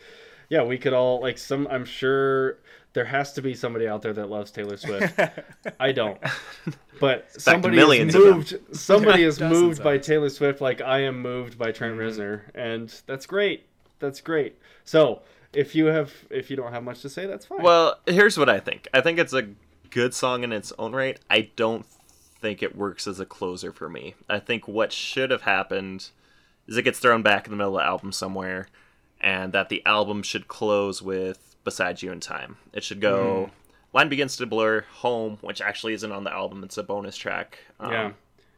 yeah we could all like some i'm sure there has to be somebody out there that loves taylor swift. (laughs) I don't. But somebody is millions moved somebody is (laughs) moved by them. taylor swift like i am moved by trent mm-hmm. reznor and that's great. That's great. So if you have if you don't have much to say that's fine. Well, here's what I think. I think it's a good song in its own right. I don't think it works as a closer for me. I think what should have happened is it gets thrown back in the middle of the album somewhere, and that the album should close with "Beside You in Time." It should go. Line begins to blur. Home, which actually isn't on the album, it's a bonus track. Um, Yeah.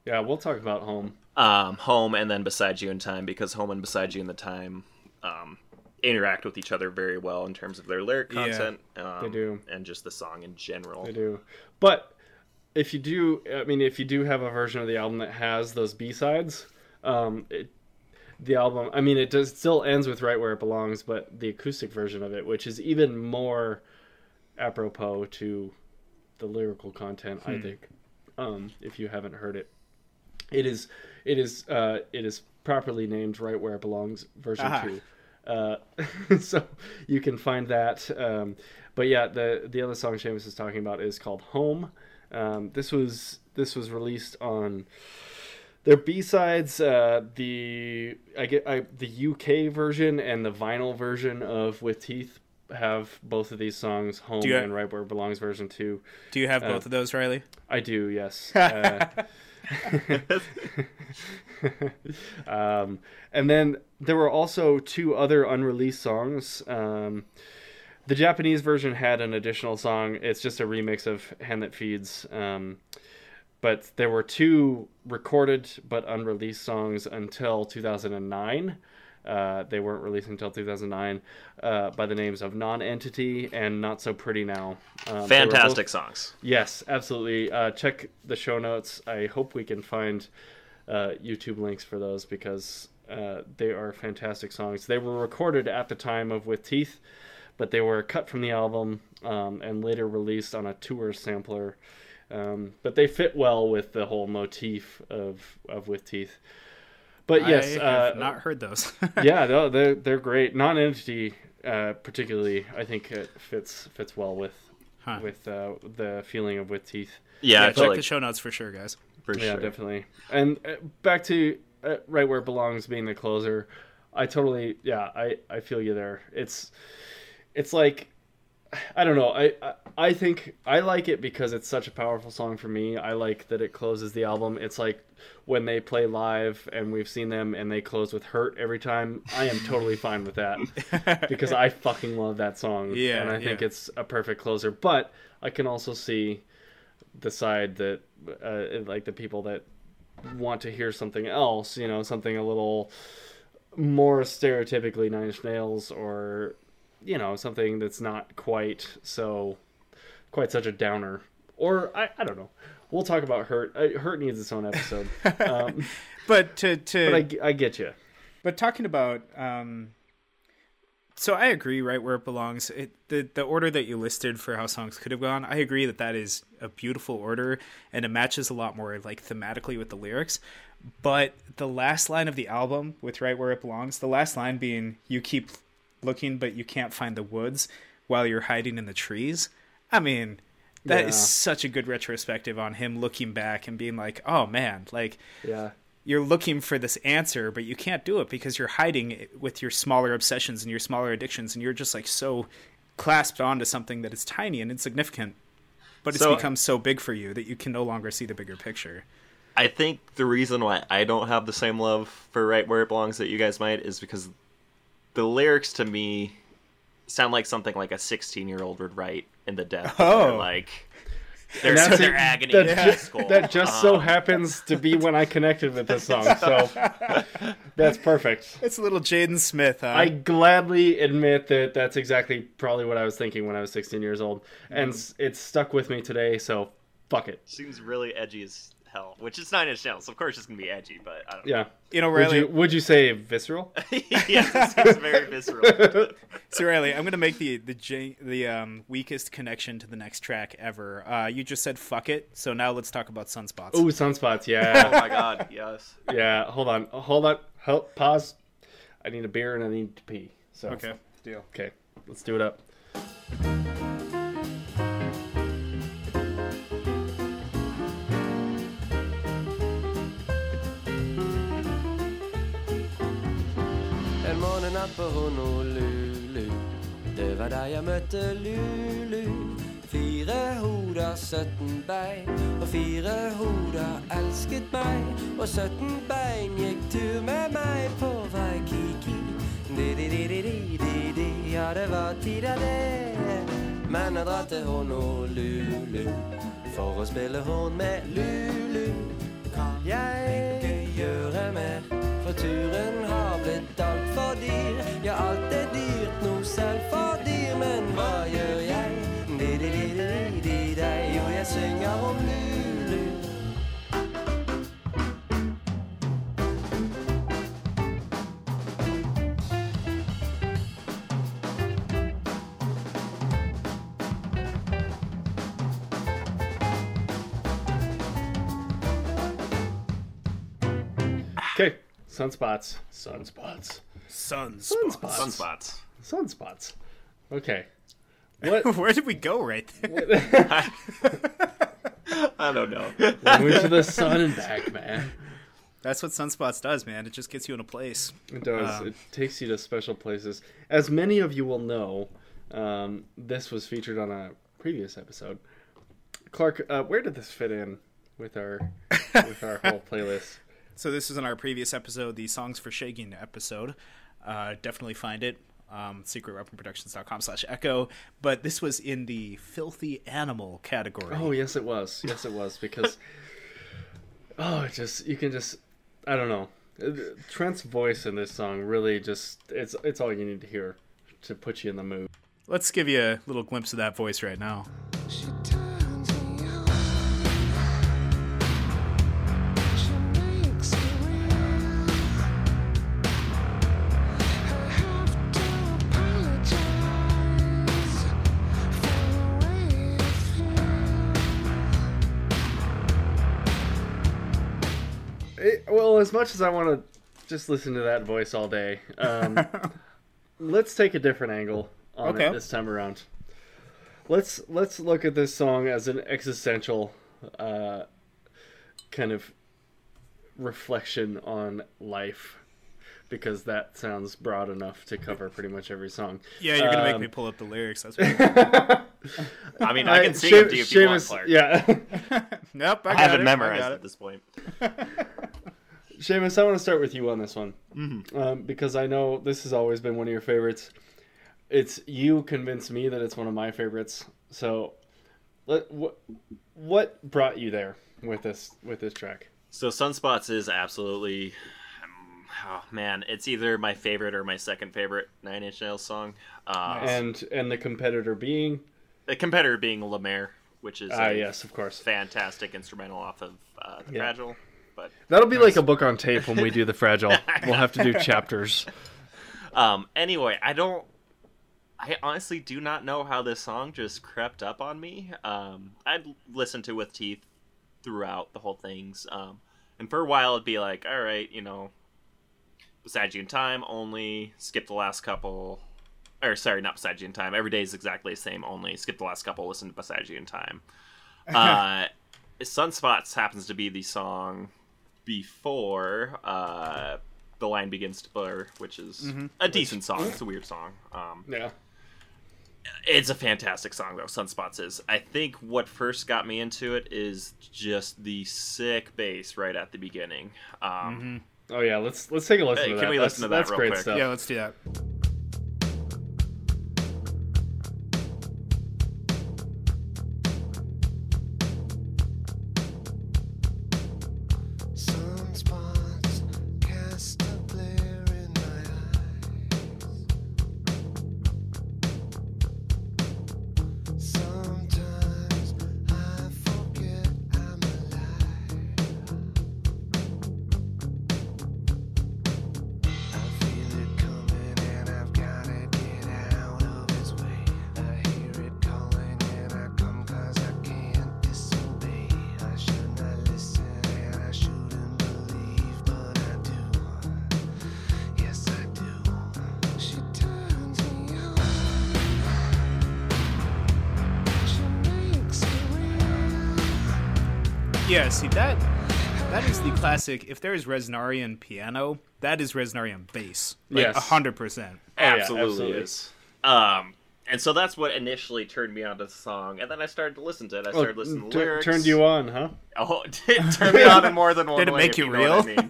Yeah, we'll talk about home. um, home and then beside you in time because home and beside you in the time um, interact with each other very well in terms of their lyric Yeah, content um, they do. and just the song in general They do. But if you do, I mean, if you do have a version of the album that has those B sides, um, it, the album, I mean, it does still ends with right where it belongs, but the acoustic version of it, which is even more apropos to the lyrical content, I think. Um, if you haven't heard it, it is, it is, uh, it is properly named right where it belongs, version Aha. two. Uh, (laughs) so you can find that. Um, but yeah, the the other song Seamus is talking about is called Home. Um, this was this was released on their B sides. Uh, the I get I, the UK version and the vinyl version of With Teeth have both of these songs, Home you- and Right Where It Belongs version two. Do you have Uh, both of those, Riley? I do, yes. (laughs) Uh, (laughs) um, and then there were also two other unreleased songs. Um, the Japanese version had an additional song. It's just a remix of Hand That Feeds. Um, but there were two recorded but unreleased songs until 2009. Uh, they weren't released until 2009 uh, by the names of Non-Entity and Not So Pretty Now. Um, were both- fantastic songs Yes, absolutely. Uh, check the show notes. I hope we can find uh, YouTube links for those because uh, they are fantastic songs. They were recorded at the time of With Teeth, but they were cut from the album um, and later released on a tour sampler. Um, but they fit well with the whole motif of, of With Teeth. But yes, I have uh, not heard those. (laughs) yeah, no, they're they're great. Non-entity, uh, particularly, I think it fits fits well with Huh. with uh, the feeling of with teeth. yeah, yeah, check like the show notes for sure, guys. for Yeah, sure definitely. And uh, back to uh, right where it belongs, being the closer. I totally, yeah, I I feel you there. It's it's like I don't know. I, I I think I like it because it's such a powerful song for me. I like that it closes the album. It's like when they play live and we've seen them and they close with "Hurt" every time. I am totally fine with that (laughs) because I fucking love that song. Yeah, and I think yeah. it's a perfect closer. But I can also see the side that uh, like the people that want to hear something else. You know, something a little more stereotypically Nine Inch Nails or you know something that's not quite so quite such a downer. Or I, I don't know. We'll talk about hurt. Uh, hurt needs its own episode. (laughs) Um, (laughs) But to to but I, I get you But talking about, um, so I agree, right where it belongs. It, the the order that you listed for how songs could have gone, I agree that that is a beautiful order, and it matches a lot more like thematically with the lyrics. But the last line of the album, with right where it belongs, the last line being "You keep looking, but you can't find the woods while you're hiding in the trees." I mean, that is Yeah. such a good retrospective on him looking back and being like, "Oh man, like." yeah you're looking for this answer, but you can't do it because you're hiding it with your smaller obsessions and your smaller addictions, and you're just like so clasped onto something that is tiny and insignificant, but it's So- become so big for you that you can no longer see the bigger picture. I think the reason why I don't have the same love for Right Where It Belongs that you guys might is because the lyrics to me sound like something like a 16 year old would write in the depth. of their, Oh. like their, that's their it. agony that, in ju- that just so Um, happens to be when I connected with this song so (laughs) that's perfect It's a little Jaden Smith, huh? I gladly admit that that's exactly probably what I was thinking when I was 16 years old and s it's stuck with me today so fuck it seems really edgy as hell, which is Nine Inch Nails. Of course, it's gonna be edgy, but I don't. yeah you know, would you, would you say visceral (laughs) (laughs) yes, it's very visceral. (laughs) So Riley, I'm gonna make the the the um, weakest connection to the next track ever. Uh, you just said "fuck it," so now let's talk about sunspots. Ooh, sunspots. yeah. oh my god, yes. yeah. Hold on, hold on. Help. Pause. I need a beer and I need to pee. So Okay, deal. okay, let's do it up. Månenatt på Honolulu. Det var der jeg møtte Lulu. Fire hoder, 17 bein, og fire hoder elsket meg. Og 17 bein gikk tur med meg på Waikiki. Di-di-di-di-di-di, ja det var tid det. Men jeg drar til Honolulu for å spille horn med Lulu. jeg ikke gjøre mer? For turen har blitt altfor dyr. Ja, alt er dyrt nå selv for Okay, sunspots. Sunspots. Sunspots. Sunspots. Sunspots. Okay. (laughs) What? Where did we go right there? (laughs) I don't know. Went to the sun and back, man. That's what Sunspots does, man. It just gets you in a place. It does. Um, it takes you to special places. As many of you will know, um, this was featured on a previous episode. Clark, uh, where did this fit in with our with our whole (laughs) playlist? So this is in our previous episode, the Songs for Shaking episode. Uh, definitely find it. Um, secretweaponproductions.com slash echo. But this was in the filthy animal category. Oh yes, it was. Yes, it was because (laughs) oh, just you can just I don't know. Uh, Trent's voice in this song really just it's it's all you need to hear to put you in the mood. Let's give you a little glimpse of that voice right now. She as much as I want to just listen to that voice all day, um, (laughs) let's take a different angle on Okay. it this time around. Let's let's look at this song as an existential uh, kind of reflection on life, because that sounds broad enough to cover pretty much every song. Yeah, you're gonna make Um, me pull up the lyrics. That's (laughs) what... I mean, I can sing Shea- them to you if you want, Seamus- Clark. Yeah. (laughs) nope. I, I have it. it memorized I got at this point. Seamus, I want to start with you on this one um, because I know this has always been one of your favorites. It's you convinced me that it's one of my favorites. So, let, what what brought you there with this with this track? So Sunspots is absolutely, um, oh man, it's either my favorite or my second favorite Nine Inch Nails song. Uh, And and the competitor being the competitor being La Mer, which is ah a yes, of course. fantastic instrumental off of uh, the Yeah. Fragile. But That'll be like a book on tape when we do the fragile. (laughs) We'll have to do chapters. um, anyway, I don't. I honestly do not know how this song just crept up on me. Um, I'd listen to with teeth throughout the whole things, um, and for a while it'd be like, all right, you know, beside you in time only. Skip the last couple, or sorry, not beside you in time. Every day is exactly the same. Only skip the last couple. Listen to beside you in time. (laughs) Uh, Sunspots happens to be the song before uh, the line begins to blur, which is a decent song. It's a weird song. Um, Yeah. it's a fantastic song though. Sunspots is. I think what first got me into it is just the sick bass right at the beginning. Um, Oh yeah. Let's let's take a listen Hey, to can that. we that's, listen to that that's real great quick? stuff. Yeah, let's do that. Classic. If there is Reznorian piano, that is Reznorian bass. Like Yes. a hundred percent. absolutely, absolutely. is. Um, and so that's what initially turned me on to the song, and then I started to listen to it. I started listening to the Oh, Tur- lyrics. turned you on, huh? Oh, (laughs) it turned me on in more than (laughs) one Did it way, make if you real? I, mean.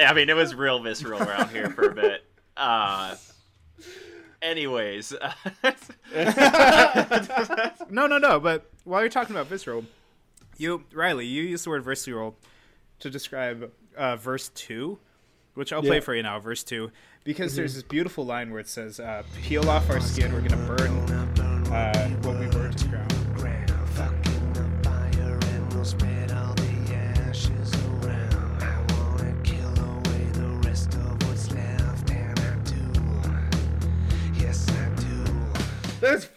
(laughs) I mean, it was real visceral around here for a bit. Uh, anyways, No, no, no. But while you're talking about visceral, You, Riley, you used the word visceral to describe uh, verse two, which I'll play for you now. Verse two, because there's this beautiful line where it says, uh, "Peel off our skin, we're gonna burn uh, what we were to ground." The fire and we'll spread all the ashes around. I wanna kill away the rest of what's left, and I do. Yes, I do. That's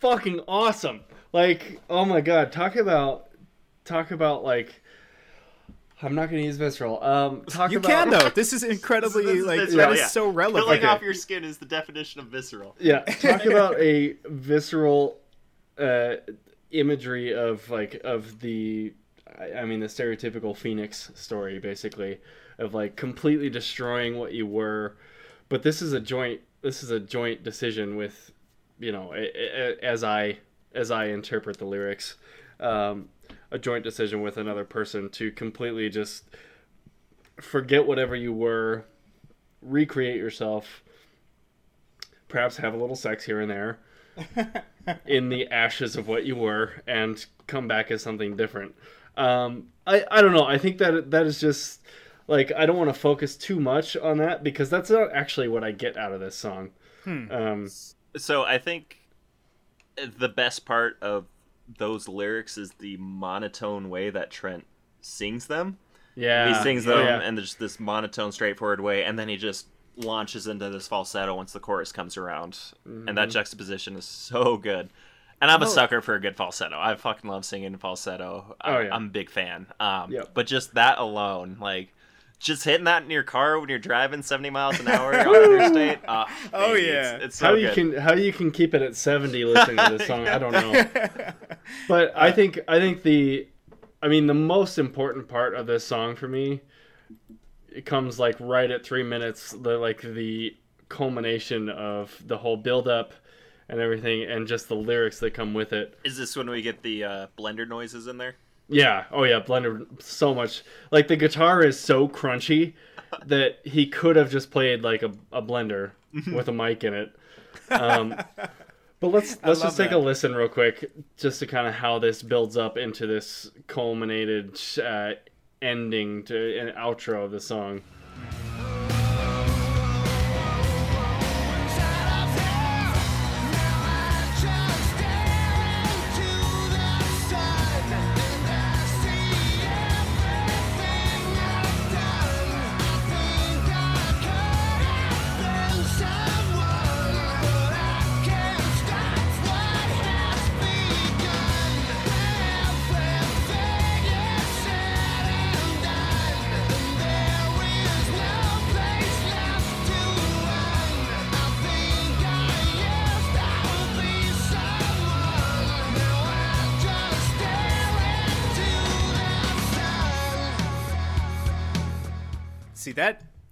fucking awesome. Like, oh my god, talk about talk about like I'm not gonna use visceral. Um talk You about can though. (laughs) This is incredibly This is like visceral, that is yeah. so relevant. Killing Okay. off your skin is the definition of visceral. Yeah, (laughs) talk about a visceral uh imagery of like of the I I mean the stereotypical phoenix story basically of like completely destroying what you were but this is a joint this is a joint decision with you know a- a- as I as I interpret the lyrics um a joint decision with another person to completely just forget whatever you were recreate yourself perhaps have a little sex here and there (laughs) in the ashes of what you were and come back as something different. Um, I, I don't know. I think that that is just like I don't want to focus too much on that because that's not actually what I get out of this song. Um, So I think the best part of those lyrics is the monotone way that Trent sings them. yeah, he sings oh, them yeah. in just this monotone, straightforward way, and then he just launches into this falsetto once the chorus comes around, and Mm-hmm. that juxtaposition is so good. And I'm a Oh. sucker for a good falsetto. I fucking love singing falsetto. I- Oh, yeah. I'm a big fan. Um, Yep. But just that alone, like, just hitting that in your car when you're driving 70 miles an hour on (laughs) interstate. Uh, Oh, baby, yeah. it's, it's so how you can how you can keep it at 70 listening to this song i don't know (laughs) but i think i think the i mean the most important part of this song for me it comes like right at three minutes the like the culmination of the whole build up and everything and just the lyrics that come with it Is this when we get the uh, blender noises in there? Yeah. Oh yeah. Blender so much. Like the guitar is so crunchy that he could have just played like a, a blender with a mic in it. Um, but let's (laughs) let's just take that. a listen real quick just to kind of how this builds up into this culminated uh, ending to an outro of the song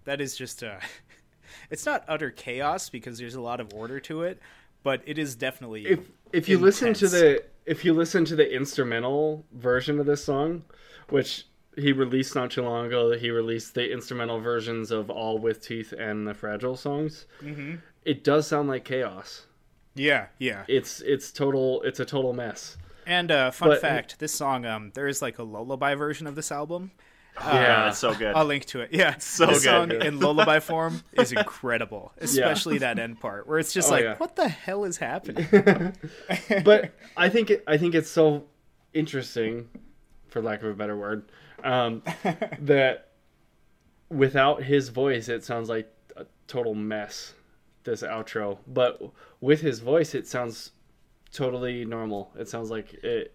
that is just uh (laughs) it's not utter chaos because there's a lot of order to it, but it is definitely if if you listen to the if you listen to the instrumental version of this song, which he released not too long ago, he released the instrumental versions of all with teeth and the fragile songs. Mm-hmm. It does sound like chaos. Yeah, yeah. It's it's total. It's a total mess. And uh fun But- fact, this song um there is like a lullaby version of this album. Yeah, It's so good. I'll link to it. Yeah, (laughs) so this good. song in lullaby form is incredible, (laughs) especially that end part where it's just Oh, like, yeah. what the hell is happening? (laughs) but I think it, I think it's so interesting, for lack of a better word, um, that without his voice, it sounds like a total mess. This outro, but with his voice, it sounds totally normal. It sounds like it.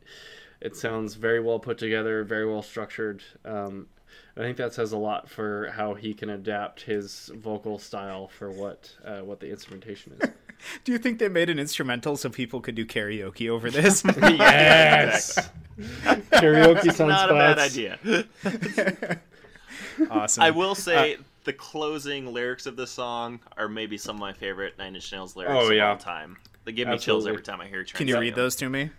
It sounds very well put together, very well structured. Um, I think that says a lot for how he can adapt his vocal style for what uh, what the instrumentation is. (laughs) Do you think they made an instrumental so people could do karaoke over this? (laughs) yes. (laughs) Karaoke sunspots. Not a bad idea. awesome. I will say the closing lyrics of the song are maybe some of my favorite Nine Inch Nails lyrics Oh, of yeah. all time. They give me chills every time I hear. Can you read those to me?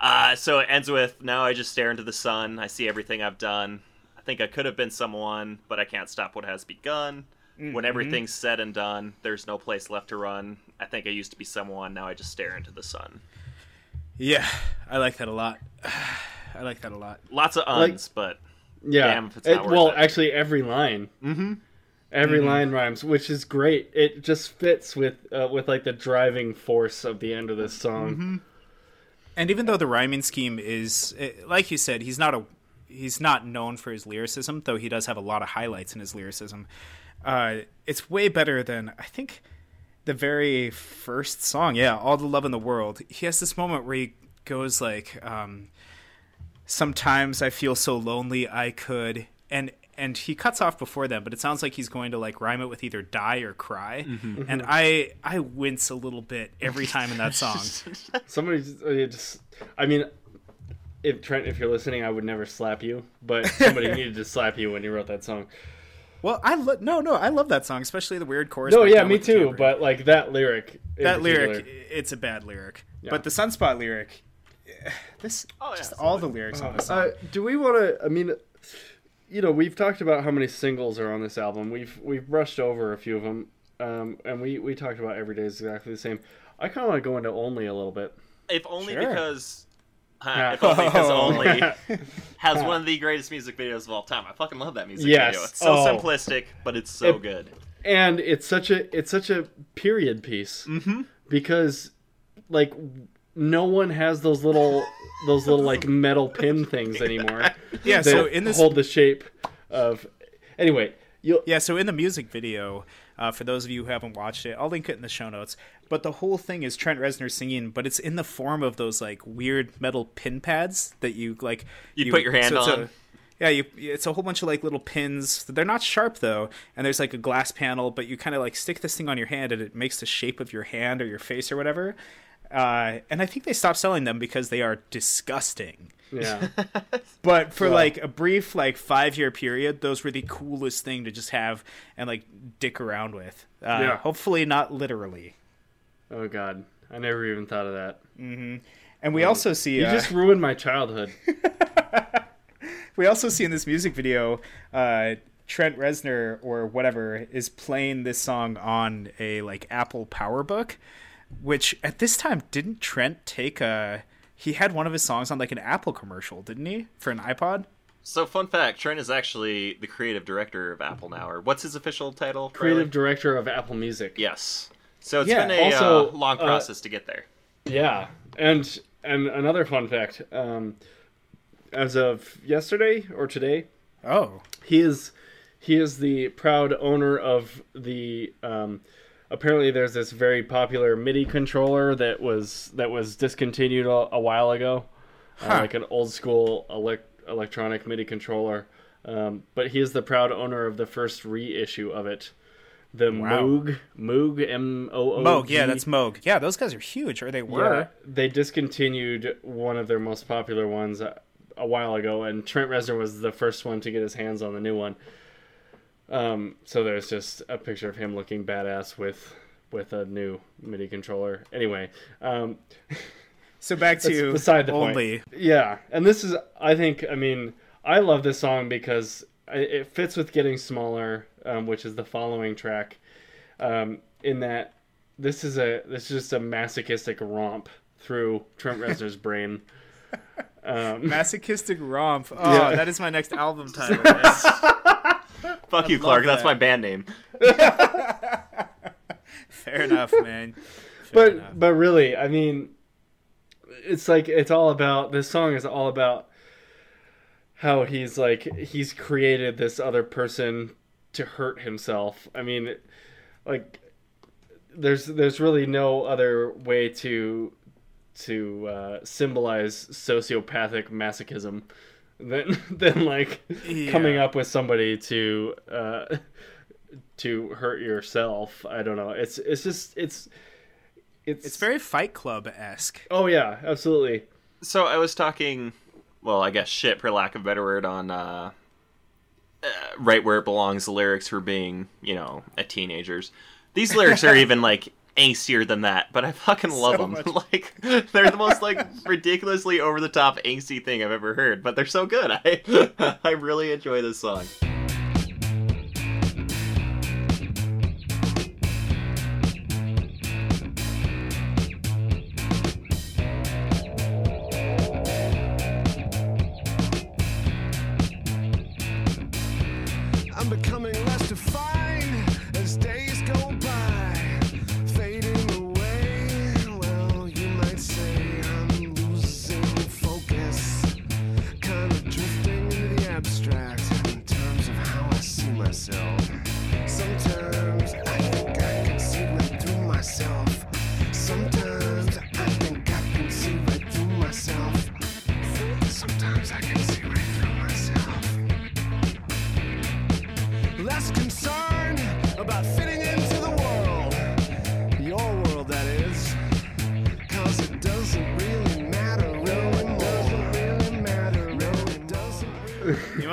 Uh, so it ends with now I just stare into the sun. I see everything I've done. I think I could have been someone, but I can't stop what has begun. Mm-hmm. When everything's said and done, there's no place left to run. I think I used to be someone. Now I just stare into the sun. Yeah, I like that a lot. (sighs) I like that a lot. Lots of Like- uns, but Yeah. Damn if it's It- worth well, it. actually, every line. mm-hmm. Every line rhymes, which is great. It just fits with uh, with like the driving force of the end of this song. And even though the rhyming scheme is, eh, like you said, he's not a he's not known for his lyricism, though he does have a lot of highlights in his lyricism. Uh, it's way better than I think the very first song. Yeah, all the love in the world. He has this moment where he goes like, um, "Sometimes I feel so lonely I could," and and he cuts off before that, but it sounds like he's going to like rhyme it with either die or cry, and I I wince a little bit every time in that song. (laughs) Somebody just, uh, just, I mean, if Trent, if you're listening, I would never slap you, but somebody (laughs) needed to slap you when you wrote that song. Well, I lo- no, no, I love that song, especially the weird chorus. No, yeah, me too. tambourine. But like that lyric, in that particular- lyric, it's a bad lyric. Yeah. But the sunspot lyric, eh, this, Oh, yeah, just all the lyrics on this song. Uh, do we want to? I mean, you know, we've talked about how many singles are on this album. We've we've brushed over a few of them, um, and we we talked about every day is exactly the same. I kind of want to go into only a little bit. If only Sure. because. Huh, Yeah. if only because Oh. only (laughs) has one of the greatest music videos of all time. I fucking love that music Yes. video. It's so Oh. simplistic, but it's so It- good. and it's such a it's such a period piece Mm-hmm. because like no one has those little those little like metal pin things anymore. yeah, that so in this, hold the shape of. Anyway, you'll yeah, so in the music video, uh, for those of you who haven't watched it, I'll link it in the show notes. But the whole thing is Trent Reznor singing, but it's in the form of those like weird metal pin pads that you like. You put your hand it's on. A, yeah, you, it's a whole bunch of like little pins. They're not sharp though, and there's like a glass panel, but you kind of like stick this thing on your hand, and it makes the shape of your hand or your face or whatever. Uh, and I think they stopped selling them because they are disgusting. Yeah. (laughs) But for Well- like a brief like five year period, those were the coolest thing to just have and like dick around with. Uh, Yeah. Hopefully not literally. Oh God, I never even thought of that. And we also see You uh, just ruined my childhood. (laughs) we also see in this music video uh, Trent Reznor or whatever is playing this song on a like Apple PowerBook, which at this time didn't Trent take a he had one of his songs on like an Apple commercial, didn't he, for an iPod? So, fun fact: Trent is actually the creative director of Apple now. Or what's his official title? Creative Riley? director of Apple Music. Yes. So it's Yeah, been a also, uh, long uh, process to get there. Yeah, and and another fun fact: um, as of yesterday or today, Oh, he is he is the proud owner of the. Um, apparently, there's this very popular MIDI controller that was that was discontinued a, a while ago, uh, like an old school elec- electronic MIDI controller. Um, but he is the proud owner of the first reissue of it. The Wow. Moog, Moog, M O O. Moog. Yeah, that's Moog. Yeah, those guys are huge, or they were. Yeah, they discontinued one of their most popular ones a, a while ago, and Trent Reznor was the first one to get his hands on the new one. Um, so there's just a picture of him looking badass with with a new MIDI controller. Anyway, um, So back (laughs) to beside the only. point. Yeah, and this is, I think, I mean, I love this song because it fits with "Getting Smaller," um, which is the following track. Um, in that, this is a this is just a masochistic romp through Trent (laughs) Reznor's brain. (laughs) Um, Masochistic romp. Oh, Yeah. that is my next album title. Man. (laughs) Fuck you, love Clark. That's my band name. (laughs) Fair enough, man. Fair but enough. but really, I mean, it's like it's all about this song is all about how he's like he's created this other person to hurt himself. I mean, like there's there's really no other way to to uh, symbolize sociopathic masochism than (laughs) than like Yeah. coming up with somebody to uh, (laughs) to hurt yourself. I don't know. It's it's just it's it's it's very Fight Club esque. Oh yeah, absolutely. So I was talking, well, I guess shit for lack of a better word, on uh, uh, right where it belongs. The lyrics for being, you know, a teenagers. These lyrics are (laughs) even like angstier than that, but I fucking love So them. (laughs) like they're the most like ridiculously over the top angsty thing I've ever heard, but they're so good. I (laughs) I really enjoy this song.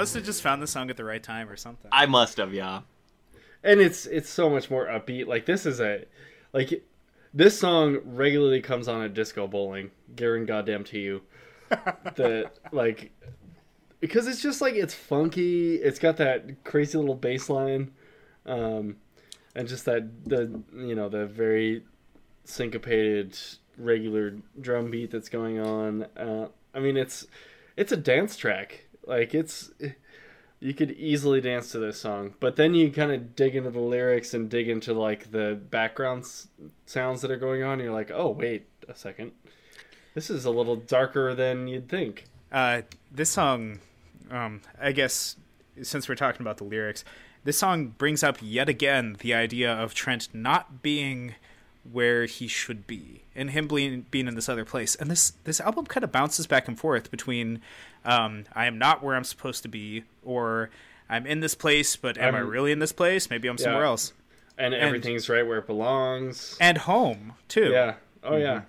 Must have just found the song at the right time or something. I must have, yeah. and it's it's so much more upbeat. Like this is a like this song regularly comes on at disco bowling. Garen, goddamn to you. (laughs) that like because it's just like it's funky. It's got that crazy little bass line, um, and just that the you know the very syncopated regular drum beat that's going on. Uh, I mean, it's it's a dance track. Like it's you could easily dance to this song, but then you kind of dig into the lyrics and dig into like the background s- sounds that are going on. You're like, oh wait a second, this is a little darker than you'd think. Uh, this song, um, I guess, since we're talking about the lyrics, this song brings up yet again the idea of Trent not being where he should be and him being being in this other place. And this this album kind of bounces back and forth between um, I am not where I'm supposed to be or I'm in this place, but am i I'm- really in this place? Maybe I'm somewhere else. And, everything's right where it belongs. And home too. Yeah. Oh yeah.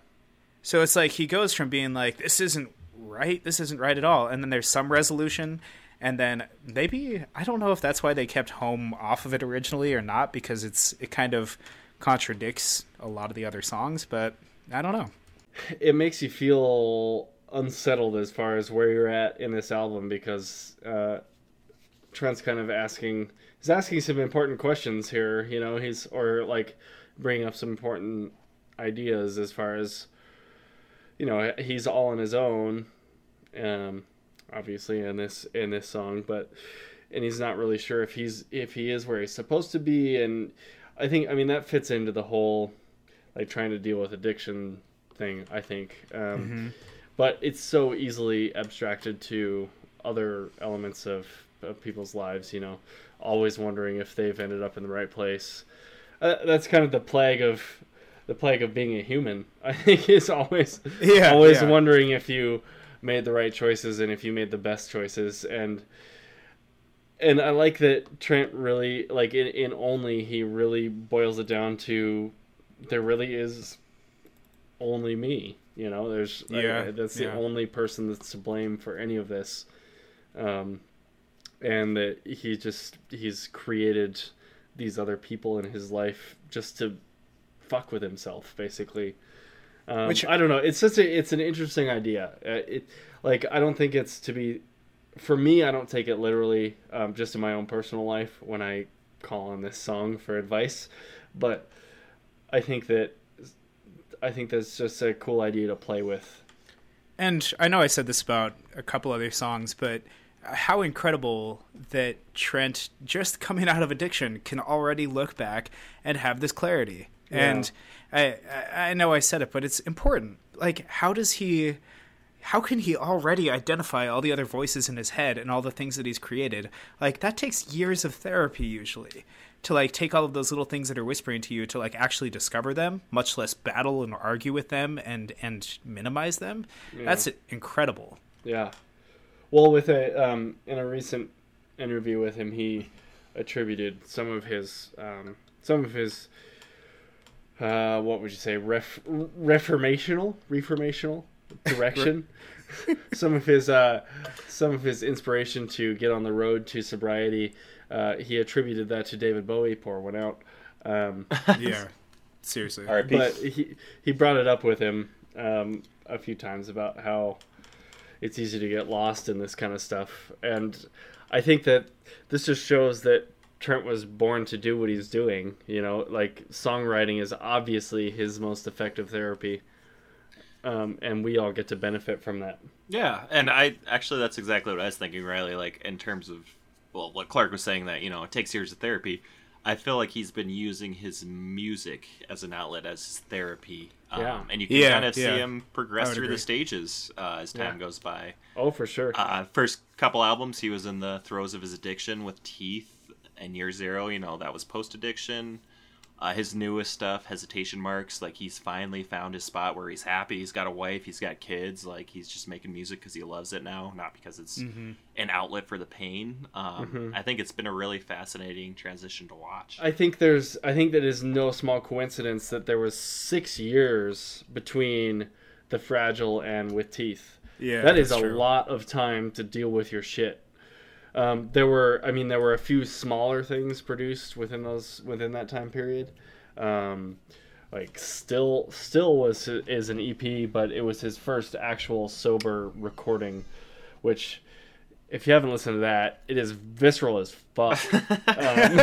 So it's like he goes from being like, this isn't right, this isn't right at all, and then there's some resolution, and then maybe I don't know if that's why they kept home off of it originally or not, because it's it kind of contradicts a lot of the other songs, but I don't know. it makes you feel unsettled as far as where you're at in this album because uh, Trent's kind of asking he's asking some important questions here. You know, he's or like bringing up some important ideas as far as you know he's all on his own, um, obviously in this in this song, but and he's not really sure if he's if he is where he's supposed to be and I think I mean that fits into the whole like trying to deal with addiction thing i think um, but it's so easily abstracted to other elements of, of people's lives you know always wondering if they've ended up in the right place. Uh, that's kind of the plague of the plague of being a human (laughs) i think is always Yeah, always yeah. wondering if you made the right choices and if you made the best choices. And and I like that Trent really like in, in only he really boils it down to there really is only me. You know, there's Yeah, I- that's yeah. the only person that's to blame for any of this, um, and that he just he's created these other people in his life just to fuck with himself, basically. Um, Which- I don't know. It's just a, it's an interesting idea. Uh, it like I don't think it's to be for me, I don't take it literally, um, just in my own personal life when I call on this song for advice, but I think that I think that's just a cool idea to play with. And I know I said this about a couple other songs, but how incredible that Trent, just coming out of addiction, can already look back and have this clarity. And I, I I know I said it, but it's important. Like, how does he? How can he already identify all the other voices in his head and all the things that he's created? Like that takes years of therapy usually to like take all of those little things that are whispering to you to like actually discover them, much less battle and argue with them and and minimize them. That's incredible. Yeah. Well, with a um, in a recent interview with him, he attributed some of his um, some of his uh, what would you say ref, reformational reformational direction. (laughs) some of his uh, some of his inspiration to get on the road to sobriety, uh, he attributed that to David Bowie. Poor one out. Um, (laughs) Yeah. (laughs) Seriously. R.I.P. but he he brought it up with him um, a few times about how it's easy to get lost in this kind of stuff, and I think that this just shows that Trent was born to do what he's doing. You know, like songwriting is obviously his most effective therapy, um, and we all get to benefit from that. Yeah, and I actually that's exactly what I was thinking, Riley. Like in terms of well, what Clark was saying that you know it takes years of therapy. I feel like he's been using his music as an outlet as his therapy. Um, Yeah. and you can Yeah, kind of yeah. see him progress through agree. the stages uh, as time Yeah. goes by. Oh, for sure. Uh, first couple albums, he was in the throes of his addiction with Teeth and Year Zero. You know, that was post addiction. Uh, his newest stuff, Hesitation Marks, like he's finally found his spot where he's happy. He's got a wife, he's got kids. Like he's just making music because he loves it now, not because it's an outlet for the pain. Um, I think it's been a really fascinating transition to watch. I think there's I think that is no small coincidence that there was six years between the fragile and with teeth. Yeah, that is that's a true. lot of time to deal with your shit. Um, there were I mean there were a few smaller things produced within those within that time period. Um, like still still was is an EP, but it was his first actual sober recording, which. If you haven't listened to that, it is visceral as fuck. (laughs) Um,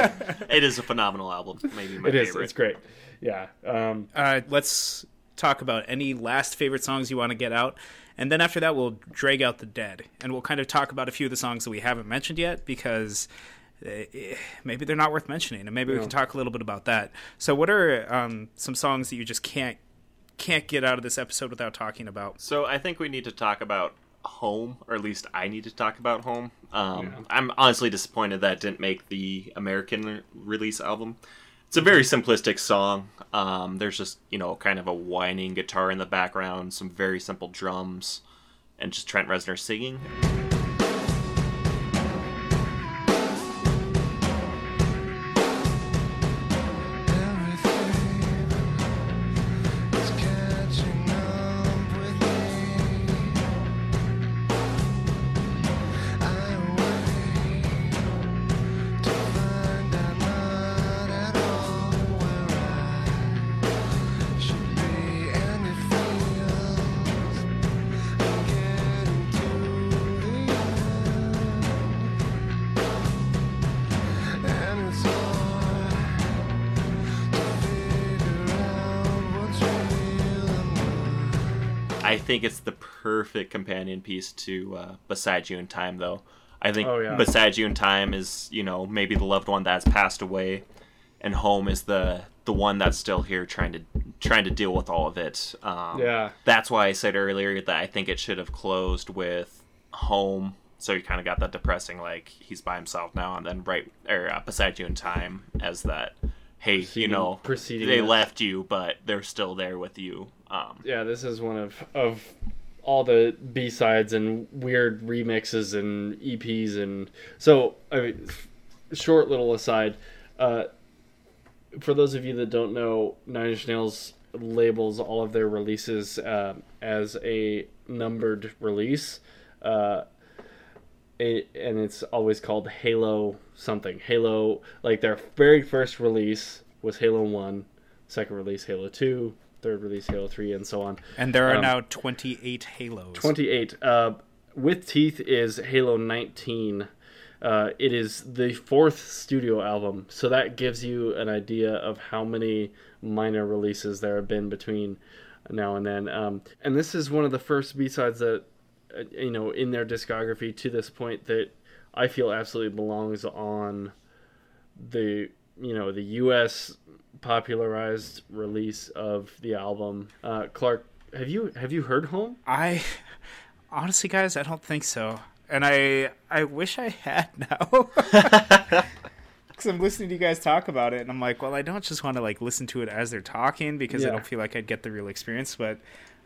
it is a phenomenal album, maybe my it is. favorite. It's great. Yeah. Um, Uh, let's talk about any last favorite songs you want to get out. And then after that, we'll drag out the dead. And we'll kind of talk about a few of the songs that we haven't mentioned yet because eh, maybe they're not worth mentioning. And maybe we can talk a little bit about that. So, what are um, some songs that you just can't can't get out of this episode without talking about? So I think we need to talk about home, or at least I need to talk about home. Um, Yeah. I'm honestly disappointed that it didn't make the American release album. It's a very simplistic song. Um, there's just you know kind of a whining guitar in the background, some very simple drums, and just Trent Reznor singing. Think it's the perfect companion piece to uh, Beside You in Time, though. I think Oh, yeah. Beside You in Time is, you know, maybe the loved one that's passed away, and Home is the the one that's still here trying to trying to deal with all of it. Um, Yeah. That's why I said earlier that I think it should have closed with Home. So you kind of got that depressing, like he's by himself now, and then right or uh, Beside You in Time as that. Hey, you know, they left you, but they're still there with you. Um, yeah, this is one of of all the B sides and weird remixes and EPs and so I mean, short little aside. Uh, for those of you that don't know, Nine Inch Nails labels all of their releases uh, as a numbered release. Uh, it, and it's always called Halo something. Halo, like their very first release was Halo 1, second release Halo 2, third release Halo 3, and so on. And there are Um, now 28 Halos. 28. Uh, with Teeth is Halo 19. Uh, it is the fourth studio album, so that gives you an idea of how many minor releases there have been between now and then. Um, and this is one of the first B sides that, you know, in their discography to this point that I feel absolutely belongs on the, you know, the U.S. popularized release of the album. Uh, Clark, have you have you heard Home? I honestly, guys, I don't think so. And I I wish I had (laughs) now. (laughs) Because I'm listening to you guys talk about it, and I'm like, well, I don't just want to like listen to it as they're talking because I don't feel like I'd get the real experience. But